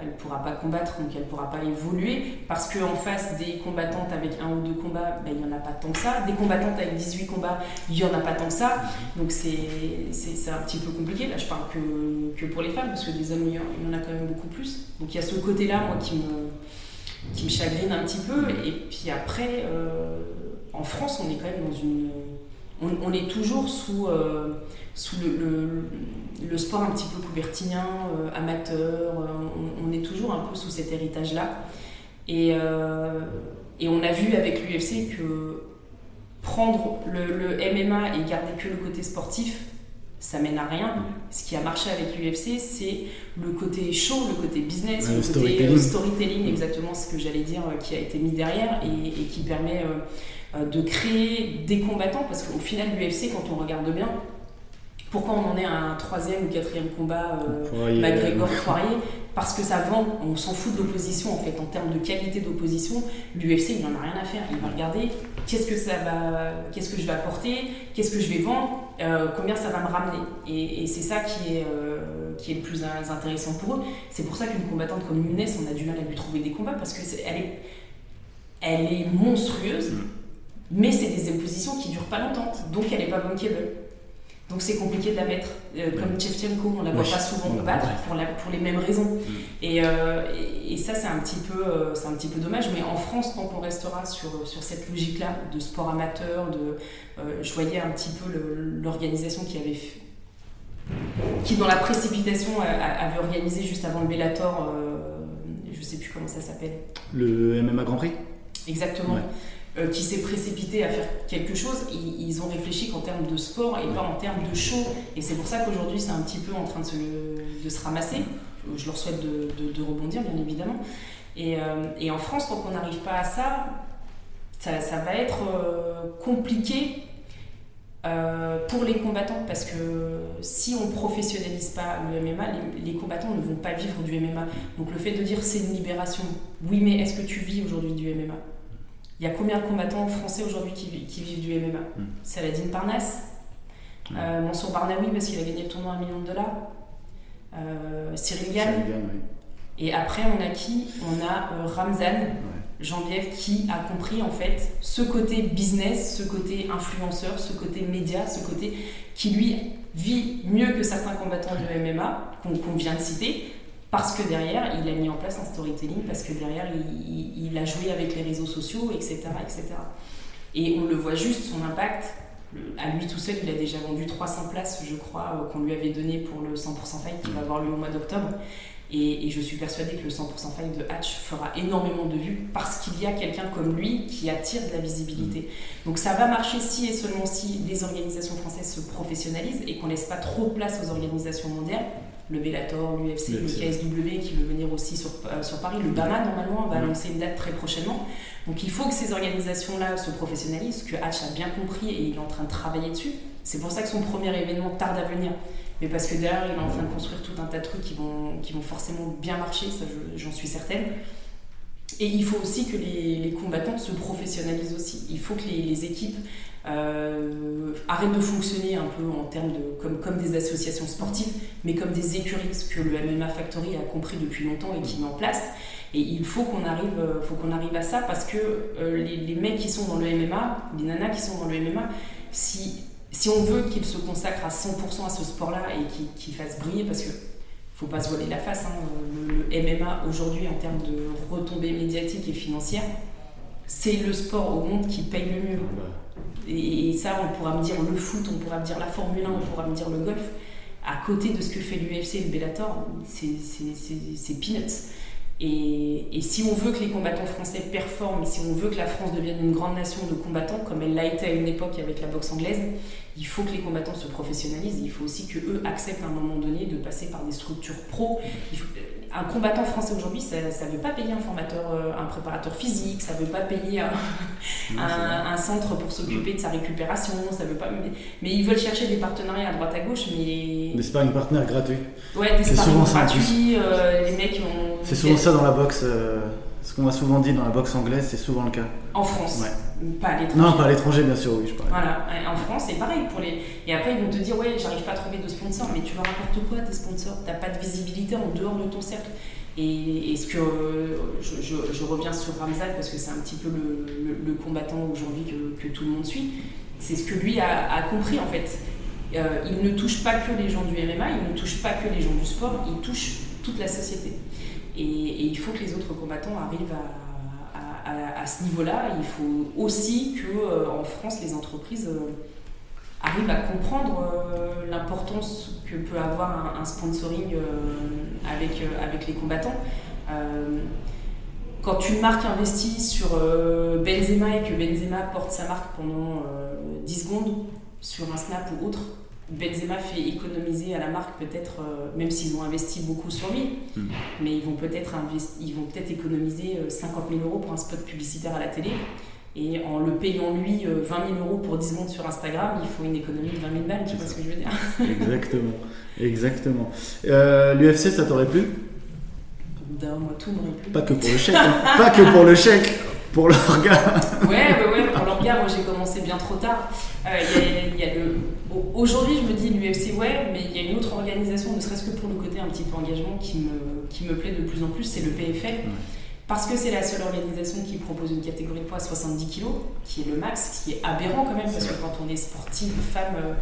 elle ne pourra pas combattre, donc elle ne pourra pas évoluer, parce qu'en face des combattantes avec un ou deux combats, ben, il n'y en a pas tant que ça. Des combattantes avec 18 combats, il n'y en a pas tant que ça. Donc c'est un petit peu compliqué. Là, je parle que, que pour les femmes, parce que des hommes, il y en a quand même beaucoup plus. Donc il y a ce côté-là, moi, qui me, qui me chagrine un petit peu. Et puis après, euh, en France, on est quand même dans une... On, est toujours sous... Euh, sous le, le, sport un petit peu coubertinien, euh, amateur. Euh, on, est toujours un peu sous cet héritage-là. Et, euh, et, on a vu avec l'UFC que prendre le, MMA et garder que le côté sportif, ça mène à rien. Ce qui a marché avec l'UFC, c'est le côté show, le côté business, le, côté storytelling. exactement ce que j'allais dire, qui a été mis derrière et, et qui permet de créer des combattants. Parce qu'au final, l'UFC, quand on regarde bien, pourquoi on en est à un troisième ou quatrième combat euh, McGregor Poirier Parce que ça vend, on s'en fout de l'opposition en fait, en termes de qualité d'opposition. L'UFC, il n'en a rien à faire. Il va regarder qu'est-ce que ça va, qu'est-ce que je vais apporter, qu'est-ce que je vais vendre, euh, combien ça va me ramener. Et, c'est ça qui est, euh, qui est le plus intéressant pour eux. C'est pour ça qu'une combattante comme Nunes, on a du mal à lui trouver des combats parce qu'elle est, elle est monstrueuse, mm. mais c'est des oppositions qui durent pas longtemps. Donc elle n'est pas bankable. Donc c'est compliqué de la mettre. Euh, comme Chevchenko, on ne la voit pas souvent combattre pour, pour, les mêmes raisons. Mm. Euh, et, et, ça, c'est un, petit peu, euh, c'est un petit peu dommage. Mais en France, tant qu'on restera sur, sur cette logique-là de sport amateur, de, je voyais un petit peu l'organisation qui avait qui dans la précipitation avait organisé juste avant le Bellator, je ne sais plus comment ça s'appelle. Le MMA Grand Prix? Exactement. Euh, qui s'est précipité à faire quelque chose, ils, ont réfléchi qu'en termes de sport et pas en termes de show. Et c'est pour ça qu'aujourd'hui, c'est un petit peu en train de se, ramasser. Je leur souhaite de, rebondir, bien évidemment. Et, euh, et en France, tant qu'on n'arrive pas à ça, ça, va être euh, compliqué pour les combattants parce que si on professionnalise pas le MMA, les, combattants ne vont pas vivre du MMA. Donc le fait de dire c'est une libération, oui, mais est-ce que tu vis aujourd'hui du MMA il y a combien de combattants français aujourd'hui qui, vivent du MMA mm. Saladin Parnasse, euh, Mansour Barnaoui parce qu'il a gagné le tournoi à un million de dollars, euh, Cyril Gann. Et après, on a qui? On a euh, Ramzan, Jean-Biève, qui a compris en fait ce côté business, ce côté influenceur, ce côté média, ce côté qui lui vit mieux que certains combattants de MMA qu'on vient de citer parce que derrière, il a mis en place un storytelling, parce que derrière, il, a joué avec les réseaux sociaux, etc., etc. Et on le voit juste, son impact. À lui tout seul, il a déjà vendu 300 places, je crois, euh, qu'on lui avait donné pour le 100% Fight qui va avoir lieu au mois d'octobre. Et, je suis persuadée que le 100% Fight de Hatch fera énormément de vues parce qu'il y a quelqu'un comme lui qui attire de la visibilité. Donc ça va marcher si et seulement si les organisations françaises se professionnalisent et qu'on laisse pas trop de place aux organisations mondiales le Bellator, l'UFC, le KSW qui veut venir aussi sur, euh, sur Paris. Le BAMA, normalement, va annoncer une date très prochainement. Donc il faut que ces organisations-là se professionnalisent, que Hatch a bien compris et il est en train de travailler dessus. C'est pour ça que son premier événement tarde à venir. Mais parce que derrière, il est en train de construire tout un tas de trucs qui vont, qui vont forcément bien marcher, ça j'en suis certaine. Et il faut aussi que les, les, combattants se professionnalisent aussi. Il faut que les, les équipes euh, arrêtent de fonctionner un peu en termes de comme, comme des associations sportives, mais comme des écuries, ce que le MMA Factory a compris depuis longtemps et qui met en place. Et il faut qu'on arrive, euh, faut arrive à ça parce que euh, les, mecs qui sont dans le MMA, les nanas qui sont dans le MMA, si, si on veut qu'ils se consacrent à 100% à ce sport-là et qu'ils fassent briller, parce que faut pas se voiler la face, hein, le, le, MMA aujourd'hui en termes de retombées médiatiques et financières, c'est le sport au monde qui paye le mieux. Et, ça, on pourra me dire le foot, on pourra me dire la Formule 1, on pourra me dire le golf. À côté de ce que fait l'UFC et le Bellator, c'est peanuts. Et, si on veut que les combattants français performent, et si on veut que la France devienne une grande nation de combattants, comme elle l'a été à une époque avec la boxe anglaise, il faut que les combattants se professionnalisent. Il faut aussi que eux acceptent à un moment donné de passer par des structures pro. Un combattant français aujourd'hui, ça ne veut pas payer un formateur, euh, un préparateur physique, ça ne veut pas payer un, centre pour s'occuper de sa récupération, ça veut pas. Mais, ils veulent chercher des partenariats à droite à gauche, mais. Des sparring partners gratuits. Ouais, des sparring gratuits. Euh, les mecs ont. C'est souvent ça dans la boxe. Euh, ce qu'on m'a souvent dit dans la boxe anglaise, c'est souvent le cas. En France ouais. Pas à l'étranger. Non, pas à l'étranger, bien sûr, oui, je parle. Voilà, en France, c'est pareil. Pour les... Et après, ils vont te dire, ouais, j'arrive pas à trouver de sponsors, mais tu leur apportes quoi tes sponsors? T'as pas de visibilité en dehors de ton cercle? Et, ce que je, je, reviens sur Ramzad parce que c'est un petit peu le, le, combattant aujourd'hui que, que, tout le monde suit, c'est ce que lui a, a compris en fait. Euh, il ne touche pas que les gens du MMA, il ne touche pas que les gens du sport, il touche toute la société. Et, il faut que les autres combattants arrivent à, ce niveau-là. Il faut aussi que euh, en France, les entreprises euh, arrivent à comprendre euh, l'importance que peut avoir un, sponsoring avec, avec les combattants. quand une marque investit sur Benzema et que Benzema porte sa marque pendant 10 secondes sur un snap ou autre, Benzema fait économiser à la marque peut-être, euh, même s'ils ont investi beaucoup sur lui, hmm. mais ils vont peut-être ils vont peut-être économiser 50 euh, 000 euros pour un spot publicitaire à la télé. Et en le payant lui 20 euh, 000 euros pour 10 secondes sur Instagram, il faut une économie de 20 000 balles, tu vois ce que je veux dire? (laughs) Exactement, exactement. L'UFC, ça t'aurait plu? Moi, tout m'aurait plu. Pas que pour le chèque, hein. pas que pour le chèque, pour l'orga. ouais, ouais, ouais, pour l'orga, moi j'ai commencé bien trop tard. Il y, a le Aujourd'hui, je me dis l'UFC, ouais, mais il y a une autre organisation, ne serait-ce que pour le côté un petit peu engagement, qui me, qui me plaît de plus en plus, c'est le PFL. Parce que c'est la seule organisation qui propose une catégorie de poids à 70 kg, qui est le max, ce qui est aberrant quand même, parce que quand on est sportive, femme, euh,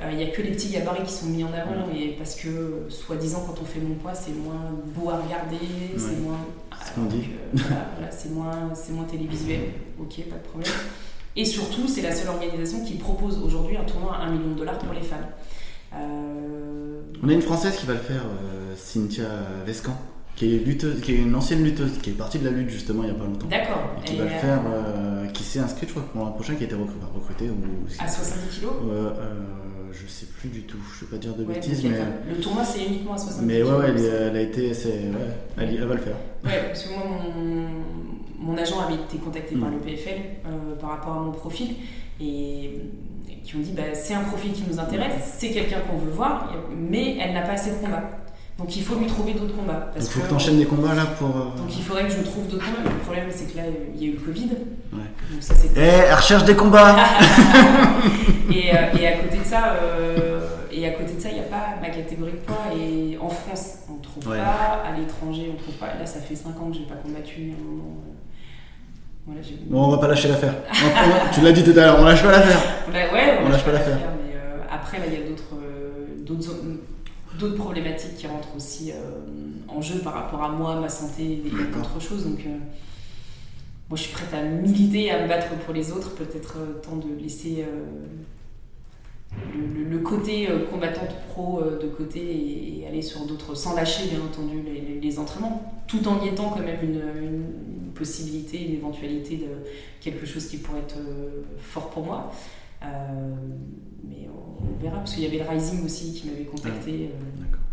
euh, il n'y a que les petits gabarits qui sont mis en avant, et parce que, soi-disant, quand on fait mon poids, c'est moins beau à regarder, c'est moins. Ce qu'on dit. voilà, c'est moins, moins télévisuel, ok, pas de problème. Et surtout, c'est la seule organisation qui propose aujourd'hui un tournoi à 1 million de dollars pour les femmes. Euh, On a une Française qui va le faire, euh, Cynthia Vescan, qui est, lutteuse, qui est une ancienne lutteuse, qui est partie de la lutte justement il n'y a pas longtemps. D'accord. qui va le faire, euh, qui s'est inscrite, je crois, pour l'an prochain, qui a été recrutée. à 70 kilos? Je sais plus du tout, je ne vais pas dire de bêtises, mais. Le tournoi c'est uniquement à 70 Mais ouais, ouais, elle, a été. Ouais, elle, va le faire. Ouais, parce que moi, mon, mon agent avait été contacté par mm. le PFL euh, par rapport à mon profil et, qui ont dit bah, c'est un profil qui nous intéresse, c'est quelqu'un qu'on veut voir, mais elle n'a pas assez de combats. Donc il faut lui trouver d'autres combats. il faut que, tu enchaînes des combats là pour. Euh, donc il faudrait que je trouve d'autres combats. Le problème c'est que là il y a eu le Covid. Ouais. Donc ça, eh, elle recherche des combats (laughs) et, euh, et, à côté de ça, et à côté de ça, il n'y a pas ma catégorie de poids. Et en France, on ne trouve pas. À l'étranger, on ne trouve pas. Là, ça fait 5 ans que je n'ai pas combattu. Un moment, bon, on va pas lâcher l'affaire. tu l'as dit tout à l'heure, on lâche pas l'affaire. Bah ouais, on, lâche pas l'affaire. Mais euh, après, il y a d'autres, euh, d'autres, d'autres problématiques qui rentrent aussi en jeu par rapport à moi, ma santé et d'autres choses. Donc, moi, je suis prête à militer, à me battre pour les autres. Peut-être temps de laisser le, côté euh, combattante pro euh, de côté et, aller sur d'autres, sans lâcher bien entendu les, entraînements, tout en y étant quand même une, possibilité, une éventualité de quelque chose qui pourrait être euh, fort pour moi. Mais on, verra, parce qu'il y avait le Rising aussi qui m'avait contacté.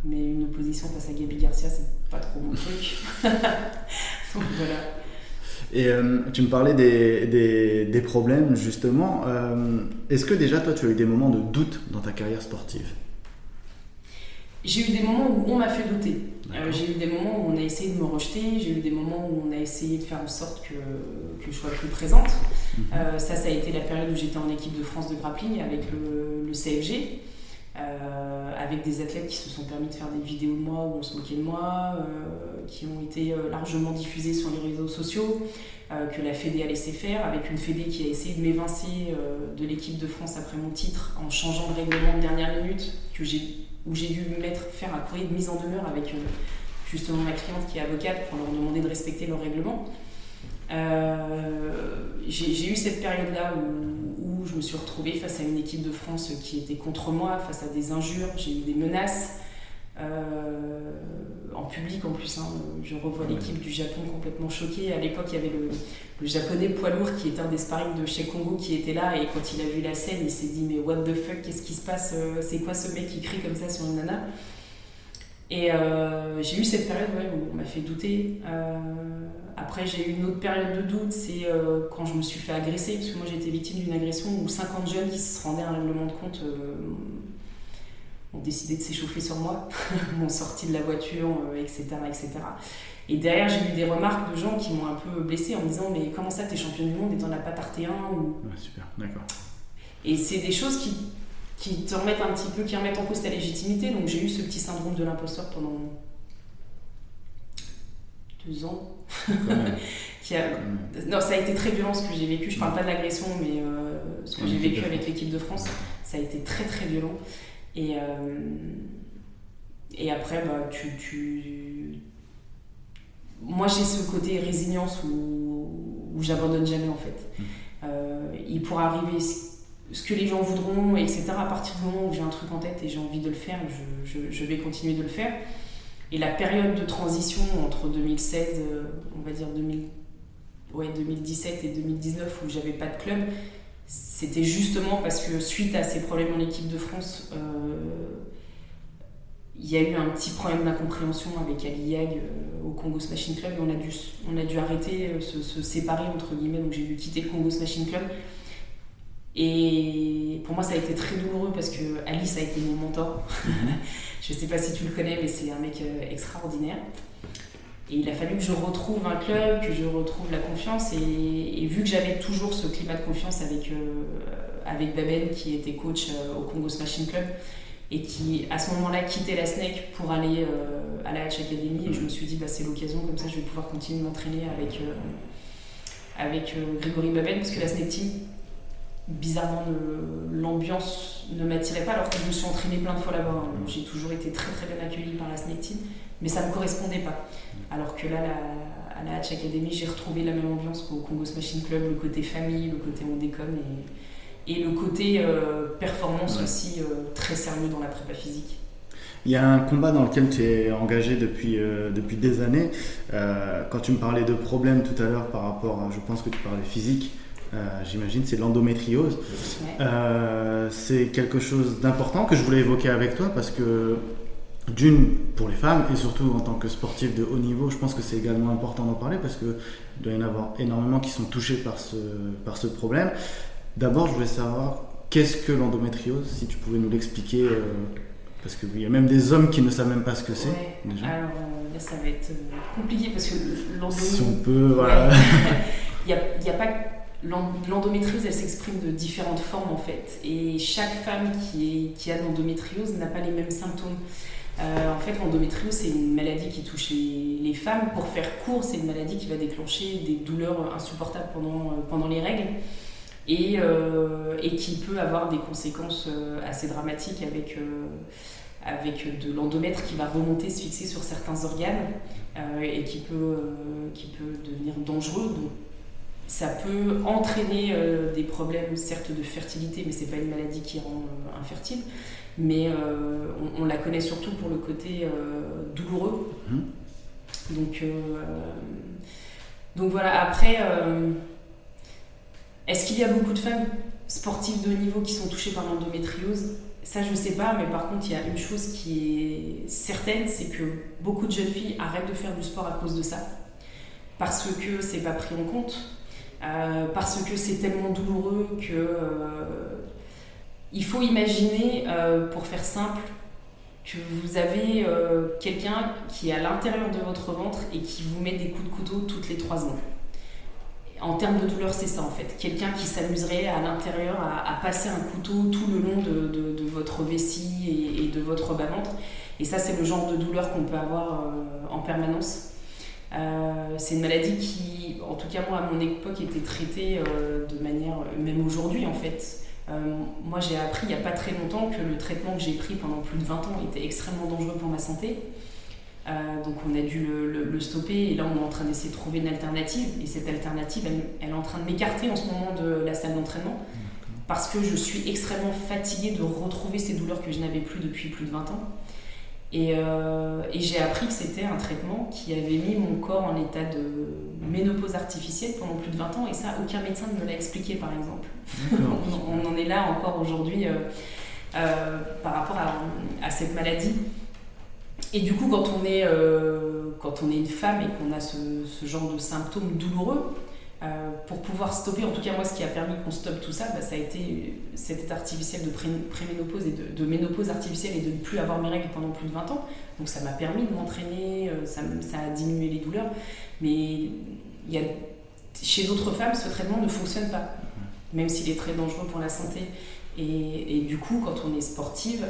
mais une opposition face à Gabi Garcia, c'est pas trop mon truc. (laughs) (laughs) Donc voilà. Et euh, tu me parlais des, des, problèmes, justement. Euh, est-ce que déjà, toi, tu as eu des moments de doute dans ta carrière sportive? J'ai eu des moments où on m'a fait douter. Euh, j'ai eu des moments où on a essayé de me rejeter. J'ai eu des moments où on a essayé de faire en sorte que, que je sois plus présente. Mhm. ça, ça a été la période où j'étais en équipe de France de grappling avec le, le CFG. avec des athlètes qui se sont permis de faire des vidéos de moi où on se moquait de moi, qui ont été largement diffusées sur les réseaux sociaux. Euh, que la Fédé a laissé faire, avec une Fédé qui a essayé de m'évincer euh, de l'équipe de France après mon titre en changeant de règlement de dernière minute, que où j'ai dû me mettre faire un courrier de mise en demeure avec euh, justement ma cliente qui est avocate pour leur demander de respecter leur règlement. j'ai eu cette période-là où, je me suis retrouvée face à une équipe de France qui était contre moi, face à des injures, j'ai eu des menaces. Euh, en public en plus. Hein. Je revois l'équipe du Japon complètement choquée. À l'époque, il y avait le, japonais poids lourd qui était un des sparring de chez Congo qui était là. Et quand il a vu la scène, il s'est dit Mais what the fuck, qu'est-ce qui se passe euh, C'est quoi ce mec qui crie comme ça sur une nana? Et euh, j'ai eu cette période où on m'a fait douter. après, j'ai eu une autre période de doute c'est quand je me suis fait agresser, parce que moi été victime d'une agression où 50 jeunes qui se rendaient à un règlement de compte ont décidé de s'échauffer sur moi, (laughs) m'ont sorti de la voiture, etc., euh, etc. Et derrière, j'ai eu des remarques de gens qui m'ont un peu blessée en me disant Mais comment ça, t'es champion du monde et t'en as pas tarté un ou... ouais, Super, d'accord. Et c'est des choses qui, qui te remettent un petit peu, qui remettent en cause ta légitimité. Donc j'ai eu ce petit syndrome de l'imposteur pendant deux ans. (laughs) qui a... Non, ça a été très violent ce que j'ai vécu. Je parle pas de l'agression, mais euh, ce que j'ai vécu avec l'équipe de France, ça a été très très violent. Et, euh, et après, bah, tu, tu... moi j'ai ce côté résilience où, où j'abandonne jamais en fait. Mmh. Euh, il pourra arriver ce que les gens voudront, etc. À partir du moment où j'ai un truc en tête et j'ai envie de le faire, je, je, je, vais continuer de le faire. Et la période de transition entre 2016, euh, on va dire 2000, ouais, 2017 et 2019 où j'avais pas de club, c'était justement parce que suite à ces problèmes en équipe de France, euh, il y a eu un petit problème d'incompréhension avec Ali Yag euh, au Congo Smashing Club et on a dû, on a dû arrêter, euh, se, se séparer entre guillemets, donc j'ai dû quitter le Congo Smashing Club. Et pour moi, ça a été très douloureux parce que Alice a été mon mentor. (laughs) je ne sais pas si tu le connais, mais c'est un mec extraordinaire. Et il a fallu que je retrouve un club, que je retrouve la confiance. Et, vu que j'avais toujours ce climat de confiance avec, euh, Baben, qui était coach euh, au Congo Smashing Club, et qui à ce moment-là quittait la SNEC pour aller euh, à la Hatch Academy, et je me suis dit, bah, c'est l'occasion, comme ça je vais pouvoir continuer de m'entraîner avec, avec Grégory Baben, parce que la SNEC Team, bizarrement, l'ambiance ne m'attirait pas, alors que je me suis entraînée plein de fois là-bas. Hein. J'ai toujours été très très bien accueillie par la SNEC Team mais ça ne me correspondait pas. Alors que là, à la Hatch Academy, j'ai retrouvé la même ambiance qu'au Congo Smashing Club, le côté famille, le côté on déconne et, et le côté euh, performance aussi euh, très sérieux dans la prépa physique. Il y a un combat dans lequel tu es engagé depuis, euh, depuis des années. quand tu me parlais de problèmes tout à l'heure par rapport à, je pense que tu parlais physique, j'imagine, c'est l'endométriose. c'est quelque chose d'important que je voulais évoquer avec toi parce que d'une pour les femmes et surtout en tant que sportif de haut niveau, je pense que c'est également important d'en parler parce qu'il doit y en avoir énormément qui sont touchés par ce, par ce problème. D'abord, je voulais savoir qu'est-ce que l'endométriose, si tu pouvais nous l'expliquer, euh, parce qu'il y a même des hommes qui ne savent même pas ce que c'est. Alors euh, ça va être euh, compliqué parce que l'endométriose. Si on peut, voilà. (laughs) Il n'y a, a, pas. L'endométriose, elle s'exprime de différentes formes en fait. Et chaque femme qui, est, qui a de l'endométriose n'a pas les mêmes symptômes. Euh, en fait, l'endométriose, c'est une maladie qui touche les, femmes. Pour faire court, c'est une maladie qui va déclencher des douleurs insupportables pendant, euh, les règles et, euh, et qui peut avoir des conséquences assez dramatiques avec, de l'endomètre qui va remonter, se fixer sur certains organes et qui peut, devenir dangereux. Ça peut entraîner des problèmes, certes, de fertilité, mais c'est pas une maladie qui rend infertile. Mais on, la connaît surtout pour le côté douloureux. Mmh. Donc, donc voilà, après, est-ce qu'il y a beaucoup de femmes sportives de haut niveau qui sont touchées par l'endométriose? Ça, je ne sais pas, mais par contre, il y a une chose qui est certaine, c'est que beaucoup de jeunes filles arrêtent de faire du sport à cause de ça. Parce que c'est pas pris en compte, euh, parce que c'est tellement douloureux que. Euh, il faut imaginer, euh, pour faire simple, que vous avez quelqu'un qui est à l'intérieur de votre ventre et qui vous met des coups de couteau toutes les trois secondes en termes de douleur, c'est ça en fait. Quelqu'un qui s'amuserait à l'intérieur à, passer un couteau tout le long de, votre vessie et, de votre bas-ventre. Et ça, c'est le genre de douleur qu'on peut avoir en permanence. Euh, c'est une maladie qui, en tout cas moi à mon époque, était traitée euh, de manière, même aujourd'hui en fait. moi j'ai appris il n'y a pas très longtemps que le traitement que j'ai pris pendant plus de 20 ans était extrêmement dangereux pour ma santé. Euh, donc on a dû le, stopper. Et là on est en train d'essayer de trouver une alternative. Et cette alternative elle, est en train de m'écarter en ce moment de la salle d'entraînement. Parce que je suis extrêmement fatiguée de retrouver ces douleurs que je n'avais plus depuis plus de 20 ans et, euh, et j'ai appris que c'était un traitement qui avait mis mon corps en état de ménopause artificielle pendant plus de 20 ans et ça aucun médecin ne me l'a expliqué par exemple. (laughs) On, en est là encore aujourd'hui euh, par rapport à, à cette maladie. Et du coup, quand on est, euh, quand on est une femme et qu'on a ce, ce, genre de symptômes douloureux, euh, pour pouvoir stopper, en tout cas moi, ce qui a permis qu'on stoppe tout ça, bah, ça a été cet état artificiel de préménopause et de, ménopause artificielle et de ne plus avoir mes règles pendant plus de 20 ans. Donc ça m'a permis de m'entraîner, euh, ça, ça, a diminué les douleurs. Mais y a, chez d'autres femmes, ce traitement ne fonctionne pas, même s'il est très dangereux pour la santé. Et, et, du coup, quand on est sportive,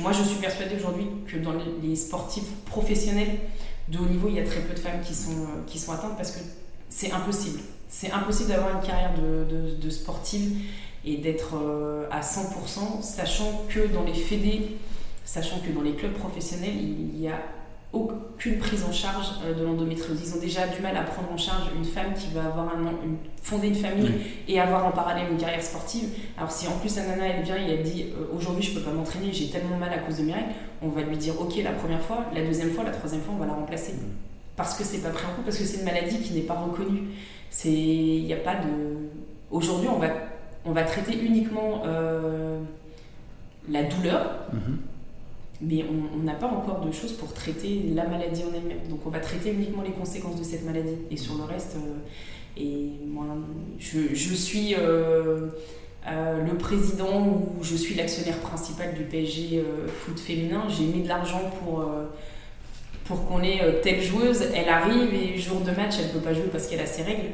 moi, je suis persuadée aujourd'hui que dans les, sportifs professionnels de haut niveau, il y a très peu de femmes qui sont, euh, qui sont atteintes parce que c'est impossible. C'est impossible d'avoir une carrière de, de, sportive et d'être euh, à 100%, sachant que dans les fédés, sachant que dans les clubs professionnels, il y a aucune prise en charge euh, de l'endométriose. Ils ont déjà du mal à prendre en charge une femme qui va avoir un, une, fonder une famille et avoir en parallèle une carrière sportive. Alors si en plus la nana elle vient et elle dit euh, aujourd'hui je peux pas m'entraîner, j'ai tellement mal à cause de mes règles, on va lui dire ok la première fois, la deuxième fois, la troisième fois on va la remplacer. Parce que c'est pas pris en compte, parce que c'est une maladie qui n'est pas reconnue. C'est il n'y a pas de aujourd'hui on va on va traiter uniquement euh, la douleur. Mm-hmm mais on n'a pas encore de choses pour traiter la maladie en elle-même. Donc on va traiter uniquement les conséquences de cette maladie. Et sur le reste, euh, et moi, je, suis euh, euh, le président ou je suis l'actionnaire principal du PSG foot féminin. J'ai mis de l'argent pour, pour qu'on ait telle joueuse. Elle arrive et jour de match, elle ne peut pas jouer parce qu'elle a ses règles.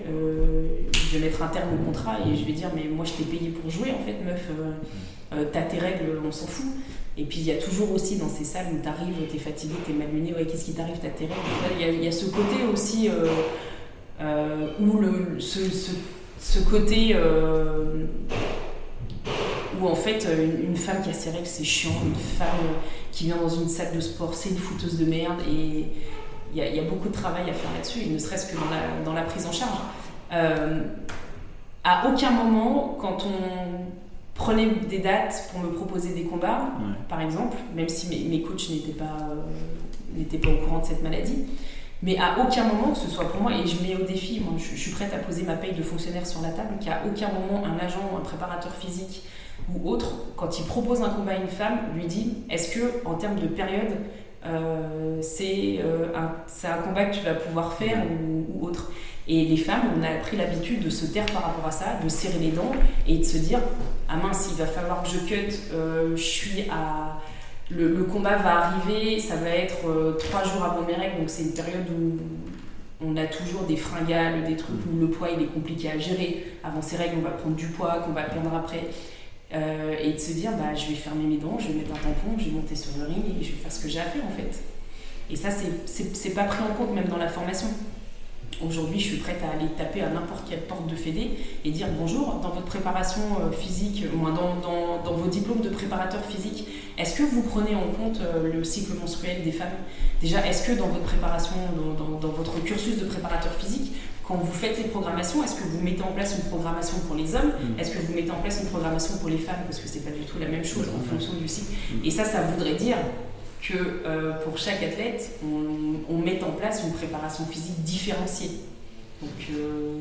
je vais mettre un terme au contrat et je vais dire, mais moi je t'ai payé pour jouer en fait, meuf. t'as tes règles, on s'en fout. Et puis il y a toujours aussi dans ces salles où tu arrives, tu es fatigué, tu es mal luné, ouais, qu'est-ce qui t'arrive, t'as tes règles. Il y, a ce côté aussi euh, euh, où le, ce, ce, côté euh, où en fait une, femme qui a ses règles c'est chiant, une femme qui vient dans une salle de sport c'est une fouteuse de merde et il y, a, beaucoup de travail à faire là-dessus, et ne serait-ce que dans la, dans la, prise en charge. à aucun moment, quand on prenez des dates pour me proposer des combats, par exemple, même si mes, mes coachs n'étaient pas, euh, pas au courant de cette maladie. Mais à aucun moment, que ce soit pour moi, et je mets au défi, moi je, suis prête à poser ma paye de fonctionnaire sur la table, qu'à aucun moment un agent un préparateur physique ou autre, quand il propose un combat à une femme, lui dit est-ce que en termes de période, euh, c'est euh, un, un, combat que tu vas pouvoir faire ou, ou autre? Et les femmes, on a pris l'habitude de se taire par rapport à ça, de serrer les dents et de se dire Ah mince, il va falloir que je cut, euh, je suis à. Le, combat va arriver, ça va être euh, trois jours avant mes règles, donc c'est une période où on a toujours des fringales, des trucs où le poids il est compliqué à gérer. Avant ces règles, on va prendre du poids qu'on va perdre après. Euh, et de se dire bah, je vais fermer mes dents, je vais mettre un tampon, je vais monter sur le ring et je vais faire ce que j'ai à faire en fait. Et ça, c'est pas pris en compte même dans la formation aujourd'hui, je suis prête à aller taper à n'importe quelle porte de Fédé et dire bonjour, dans votre préparation euh, physique, moins dans, dans, dans, vos diplômes de préparateur physique, est-ce que vous prenez en compte euh, le cycle menstruel des femmes? Déjà, est-ce que dans votre préparation, dans, dans, votre cursus de préparateur physique, quand vous faites les programmations, est-ce que vous mettez en place une programmation pour les hommes? Mm. Est-ce que vous mettez en place une programmation pour les femmes? Parce que c'est pas du tout la même chose en fonction du cycle. Mm. Et ça, ça voudrait dire que euh, pour chaque athlète, on, on mette en place une préparation physique différenciée. Donc, euh,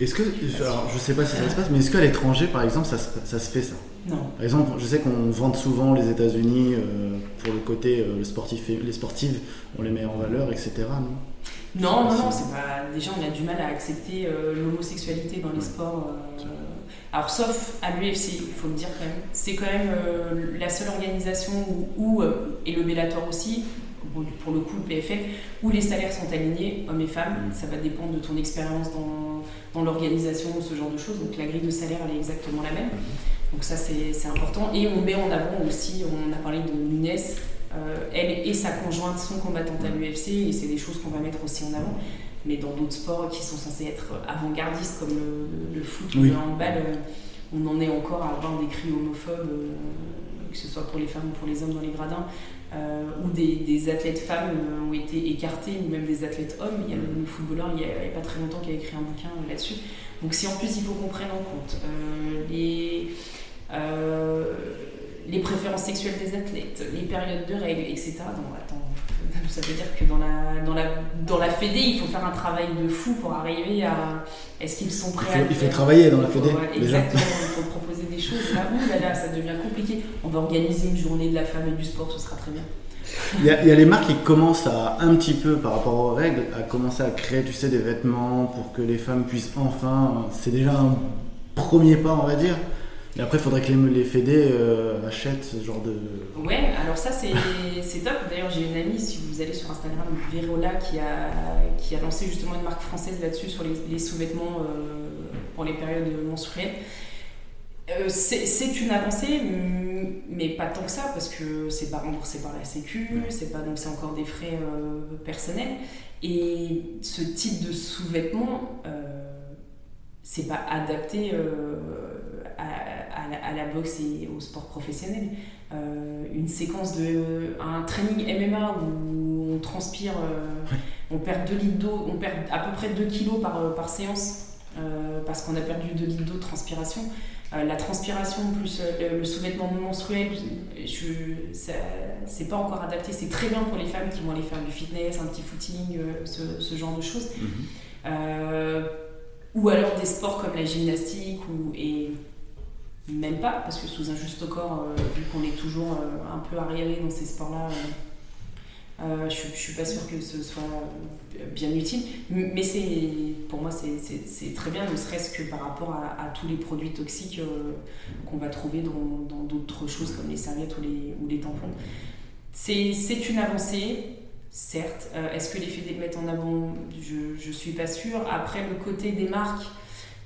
est-ce que, alors, je sais pas si ça se passe, mais est-ce qu'à l'étranger, par exemple, ça, ça, se fait ça? Non. Par exemple, je sais qu'on vante souvent les États-Unis euh, pour le côté le sportif, les sportives, on les met en valeur, etc. Non? Non, non, non, c'est pas. Déjà, on a du mal à accepter l'homosexualité dans les sports. Alors, sauf à l'UFC, il faut le dire quand même. C'est quand même euh, la seule organisation où, euh, et le Bellator aussi, pour le coup le PFL, où les salaires sont alignés, hommes et femmes. Mm. Ça va dépendre de ton expérience dans, dans l'organisation, ce genre de choses. Donc, la grille de salaire, elle est exactement la même. Mm-hmm. Donc, ça, c'est important. Et on met en avant aussi, on a parlé de Nunes. Euh, elle et sa conjointe sont combattantes à l'UFC et c'est des choses qu'on va mettre aussi en avant mais dans d'autres sports qui sont censés être avant-gardistes comme le, foot ou le handball, euh, on en est encore à avoir des cris homophobes, euh, que ce soit pour les femmes ou pour les hommes dans les gradins, euh, où des, athlètes femmes ont été écartés, ou même des athlètes hommes. Il y a le, footballeur, il n'y a, pas très longtemps, qui a écrit un bouquin là-dessus. Donc si en plus il faut qu'on prenne en compte les, les préférences sexuelles des athlètes, les périodes de règles, etc. Donc attends, ça veut dire que dans la, dans, la, dans la Fédé, il faut faire un travail de fou pour arriver à. Est-ce qu'ils sont prêts il faut, à. Il faut travailler dans la Fédé. exactement, il faut (laughs) proposer des choses. Là, là, ça devient compliqué. On va organiser une journée de la femme et du sport, ce sera très bien. Il y, a, il y, a, les marques qui commencent à, un petit peu par rapport aux règles, à commencer à créer, tu sais, des vêtements pour que les femmes puissent enfin. C'est déjà un premier pas, on va dire. Et après, il faudrait que les, les fédés euh, achètent ce genre de. Ouais, alors ça, c'est top. D'ailleurs, j'ai une amie, si vous allez sur Instagram, Verola, qui a, qui a lancé justement une marque française là-dessus, sur les, sous-vêtements euh, pour les périodes menstruelles. Euh, c'est une avancée, mais pas tant que ça, parce que c'est pas remboursé par la Sécu, c'est pas donc c'est encore des frais personnels. Et ce type de sous-vêtements, c'est pas adapté à, la, boxe et au sport professionnel. Euh, une séquence de. un training MMA où on transpire, euh, on perd 2 litres d'eau, on perd à peu près 2 kilos par, euh, par séance parce qu'on a perdu 2 litres d'eau de transpiration. la transpiration plus le, sous-vêtement menstruel, c'est pas encore adapté. C'est très bien pour les femmes qui vont aller faire du fitness, un petit footing, ce, genre de choses. Mm-hmm. Ou alors des sports comme la gymnastique ou, et même pas, parce que sous un juste corps, euh, vu qu'on est toujours euh, un peu arriéré dans ces sports-là, euh, je, ne suis pas sûre que ce soit bien utile. Mais pour moi, c'est très bien, ne serait-ce que par rapport à, tous les produits toxiques qu'on va trouver dans d'autres choses comme les serviettes ou les, ou les tampons. C'est une avancée, certes. Est-ce que les fédés le mettent en avant Je ne suis pas sûre. Après, le côté des marques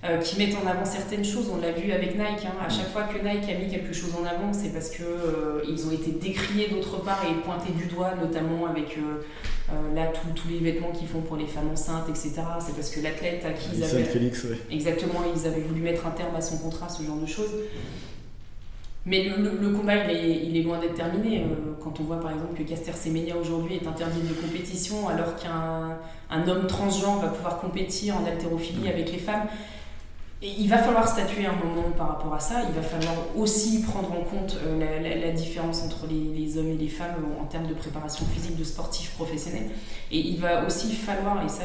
euh, qui mettent en avant certaines choses. On l'a vu avec Nike. Hein. À chaque fois que Nike a mis quelque chose en avant, c'est parce que euh, ils ont été décriés d'autre part et pointés du doigt, notamment avec euh, là tous les vêtements qu'ils font pour les femmes enceintes, etc. C'est parce que l'athlète à qui ils avaient Félix, exactement, ils avaient voulu mettre un terme à son contrat, ce genre de choses. Mais le, combat, il est, loin d'être terminé. quand on voit par exemple que Caster Semenya aujourd'hui est interdit de compétition alors qu'un un homme transgenre va pouvoir compétir en haltérophilie avec les femmes, il va falloir statuer un moment par rapport à ça. Il va falloir aussi prendre en compte euh, la, différence entre les, hommes et les femmes en termes de préparation physique de sportifs professionnels. Et il va aussi falloir, et ça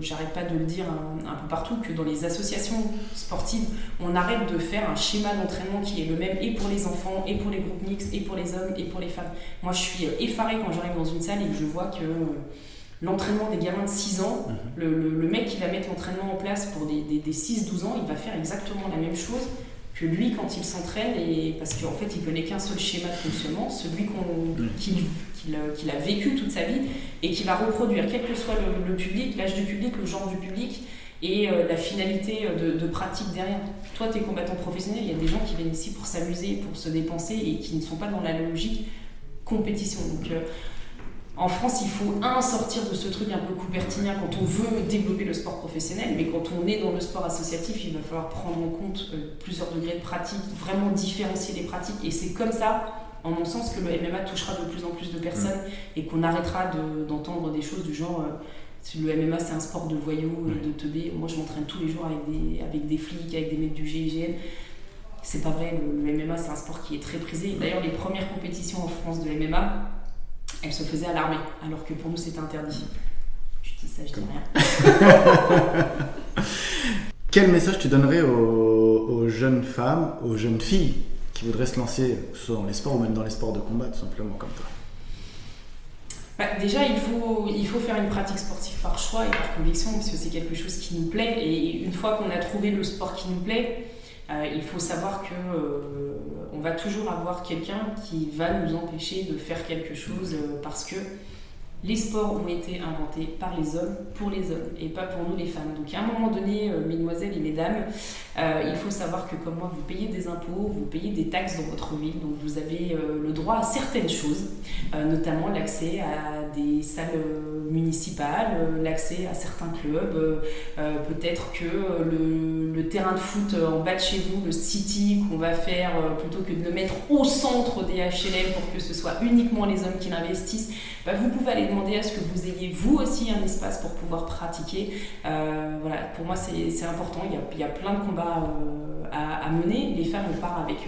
je n'arrête pas de le dire un, peu partout, que dans les associations sportives, on arrête de faire un schéma d'entraînement qui est le même et pour les enfants, et pour les groupes mixtes, et pour les hommes, et pour les femmes. Moi je suis effarée quand j'arrive dans une salle et que je vois que l'entraînement des gamins de 6 ans, mhm. le, mec qui va mettre l'entraînement en place pour des, des, 6-12 ans, il va faire exactement la même chose que lui quand il s'entraîne, et parce qu'en fait il connaît qu'un seul schéma de fonctionnement, celui mhm. qu'il a vécu toute sa vie, et qui va reproduire, quel que soit le, public, l'âge du public, le genre du public, et euh, la finalité de, pratique derrière. Toi, tu es combattant professionnel, il y a des gens qui viennent ici pour s'amuser, pour se dépenser, et qui ne sont pas dans la logique compétition. Donc, euh, en France, il faut un sortir de ce truc un peu coupertinien quand on veut développer le sport professionnel, mais quand on est dans le sport associatif, il va falloir prendre en compte euh, plusieurs degrés de pratique, vraiment différencier les pratiques. Et c'est comme ça, en mon sens, que le MMA touchera de plus en plus de personnes et qu'on arrêtera d'entendre des choses du genre. Euh, le MMA c'est un sport de voyous, de teubés. Moi je m'entraîne tous les jours avec des, avec des flics, avec des mecs du GIGN. C'est pas vrai, le, MMA c'est un sport qui est très prisé. D'ailleurs, les premières compétitions en France de MMA, elles se faisaient à l'armée, alors que pour nous c'était interdit. Je dis ça, je dis rien. (laughs) Quel message tu donnerais aux, jeunes femmes, aux jeunes filles qui voudraient se lancer, que ce soit dans les sports ou même dans les sports de combat, tout simplement comme toi? Bah, déjà, il faut, il faut faire une pratique sportive par choix et par conviction, parce que c'est quelque chose qui nous plaît. Et une fois qu'on a trouvé le sport qui nous plaît, euh, il faut savoir que euh, on va toujours avoir quelqu'un qui va nous empêcher de faire quelque chose euh, parce que les sports ont été inventés par les hommes pour les hommes et pas pour nous les femmes. Donc à un moment donné, mesdemoiselles et mesdames, il faut savoir que comme moi, vous payez des impôts, vous payez des taxes dans votre ville, donc vous avez le droit à certaines choses, notamment l'accès à des salles municipales, l'accès à certains clubs, peut-être que le terrain de foot euh, en bas de chez vous, le city qu'on va faire euh, plutôt que de le mettre au centre des HLM pour que ce soit uniquement les hommes qui l'investissent, bah, vous pouvez aller demander à ce que vous ayez vous aussi un espace pour pouvoir pratiquer. Euh, voilà, pour moi c'est important, il y, a, plein de combats à, mener. Les femmes, on part avec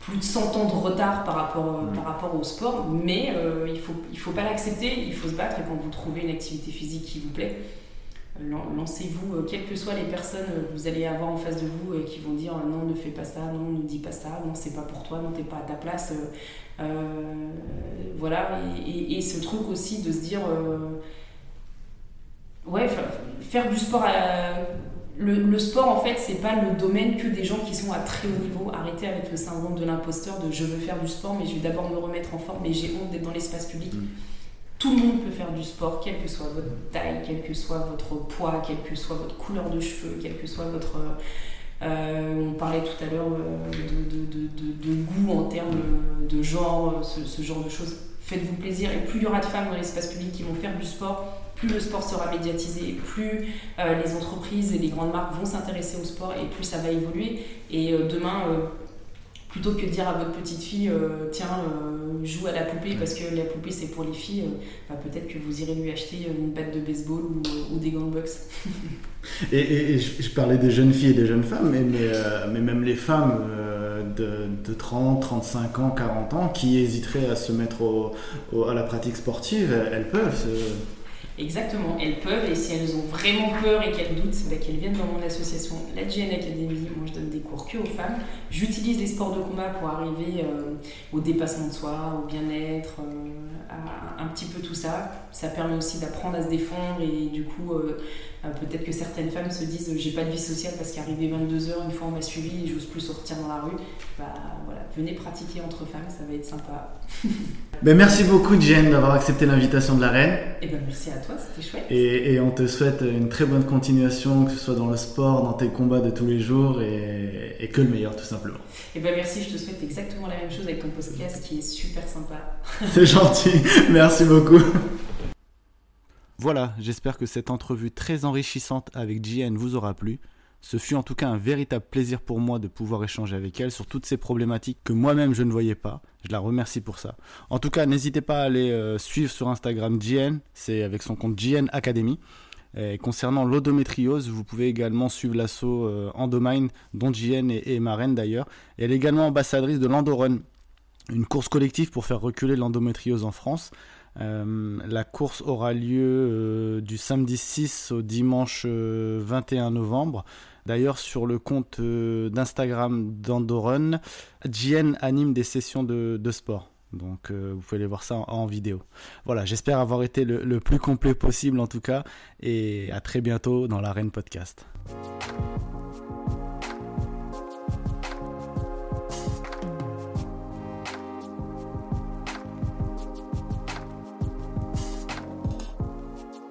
plus de 100 ans de retard par rapport, par rapport au sport, mais il ne faut, il faut pas l'accepter, il faut se battre. Et quand vous trouvez une activité physique qui vous plaît, lancez-vous, euh, quelles que soient les personnes que vous allez avoir en face de vous et qui vont dire non, ne fais pas ça, non, ne dis pas ça, non, c'est pas pour toi, non, t'es pas à ta place. Euh, euh, voilà, et, ce truc aussi de se dire, ouais, faire du sport le, sport, en fait, c'est pas le domaine que des gens qui sont à très haut niveau. Arrêtez avec le syndrome de l'imposteur de je veux faire du sport, mais je vais d'abord me remettre en forme et j'ai honte d'être dans l'espace public. Mm. Tout le monde peut faire du sport, quelle que soit votre taille, quel que soit votre poids, quelle que soit votre couleur de cheveux, quel que soit votre... Euh, on parlait tout à l'heure euh, de, goût en termes de genre, ce, genre de choses. Faites-vous plaisir et plus il y aura de femmes dans l'espace public qui vont faire du sport, plus le sport sera médiatisé, plus euh, les entreprises et les grandes marques vont s'intéresser au sport et plus ça va évoluer. Et demain, plutôt que de dire à votre petite fille euh, tiens euh, joue à la poupée parce que la poupée c'est pour les filles euh, bah, peut-être que vous irez lui acheter une batte de baseball ou, des gants de boxe (laughs) et, je, parlais des jeunes filles et des jeunes femmes mais, mais, même les femmes de, 30, 35 ans, 40 ans qui hésiteraient à se mettre à la pratique sportive, elles peuvent. Exactement, elles peuvent, et si elles ont vraiment peur et qu'elles doutent, bah, qu'elles viennent dans mon association, la GN Academy. Moi, je donne des cours que aux femmes. J'utilise les sports de combat pour arriver euh, au dépassement de soi, au bien-être, euh, un petit peu tout ça. Ça permet aussi d'apprendre à se défendre, et du coup, euh, peut-être que certaines femmes se disent j'ai pas de vie sociale parce qu'arrivé 22h, une fois on m'a suivi et j'ose plus sortir dans la rue. Bah voilà, venez pratiquer entre femmes, ça va être sympa. (laughs) ben, merci beaucoup, Jen, d'avoir accepté l'invitation de la reine. Et eh ben merci à toi c'était chouette. Et, on te souhaite une très bonne continuation, que ce soit dans le sport, dans tes combats de tous les jours, et, que le meilleur tout simplement. Et eh ben merci, je te souhaite exactement la même chose avec ton podcast qui est super sympa. C'est gentil, (laughs) merci beaucoup. Voilà, j'espère que cette entrevue très enrichissante avec JN vous aura plu. Ce fut en tout cas un véritable plaisir pour moi de pouvoir échanger avec elle sur toutes ces problématiques que moi-même je ne voyais pas. Je la remercie pour ça. En tout cas, n'hésitez pas à aller euh, suivre sur Instagram JN, c'est avec son compte JN Academy. Concernant l'odométriose, vous pouvez également suivre l'assaut euh, Endomine, dont JN est, est marraine d'ailleurs. Elle est également ambassadrice de l'Endorun, une course collective pour faire reculer l'endométriose en France. Euh, la course aura lieu du samedi 6 au dimanche 21 novembre. D'ailleurs, sur le compte euh, d'Instagram d'Andorun, JN anime des sessions de, sport. Donc euh, vous pouvez aller voir ça en, vidéo. Voilà, j'espère avoir été le, le, plus complet possible en tout cas. Et à très bientôt dans l'Arène Podcast.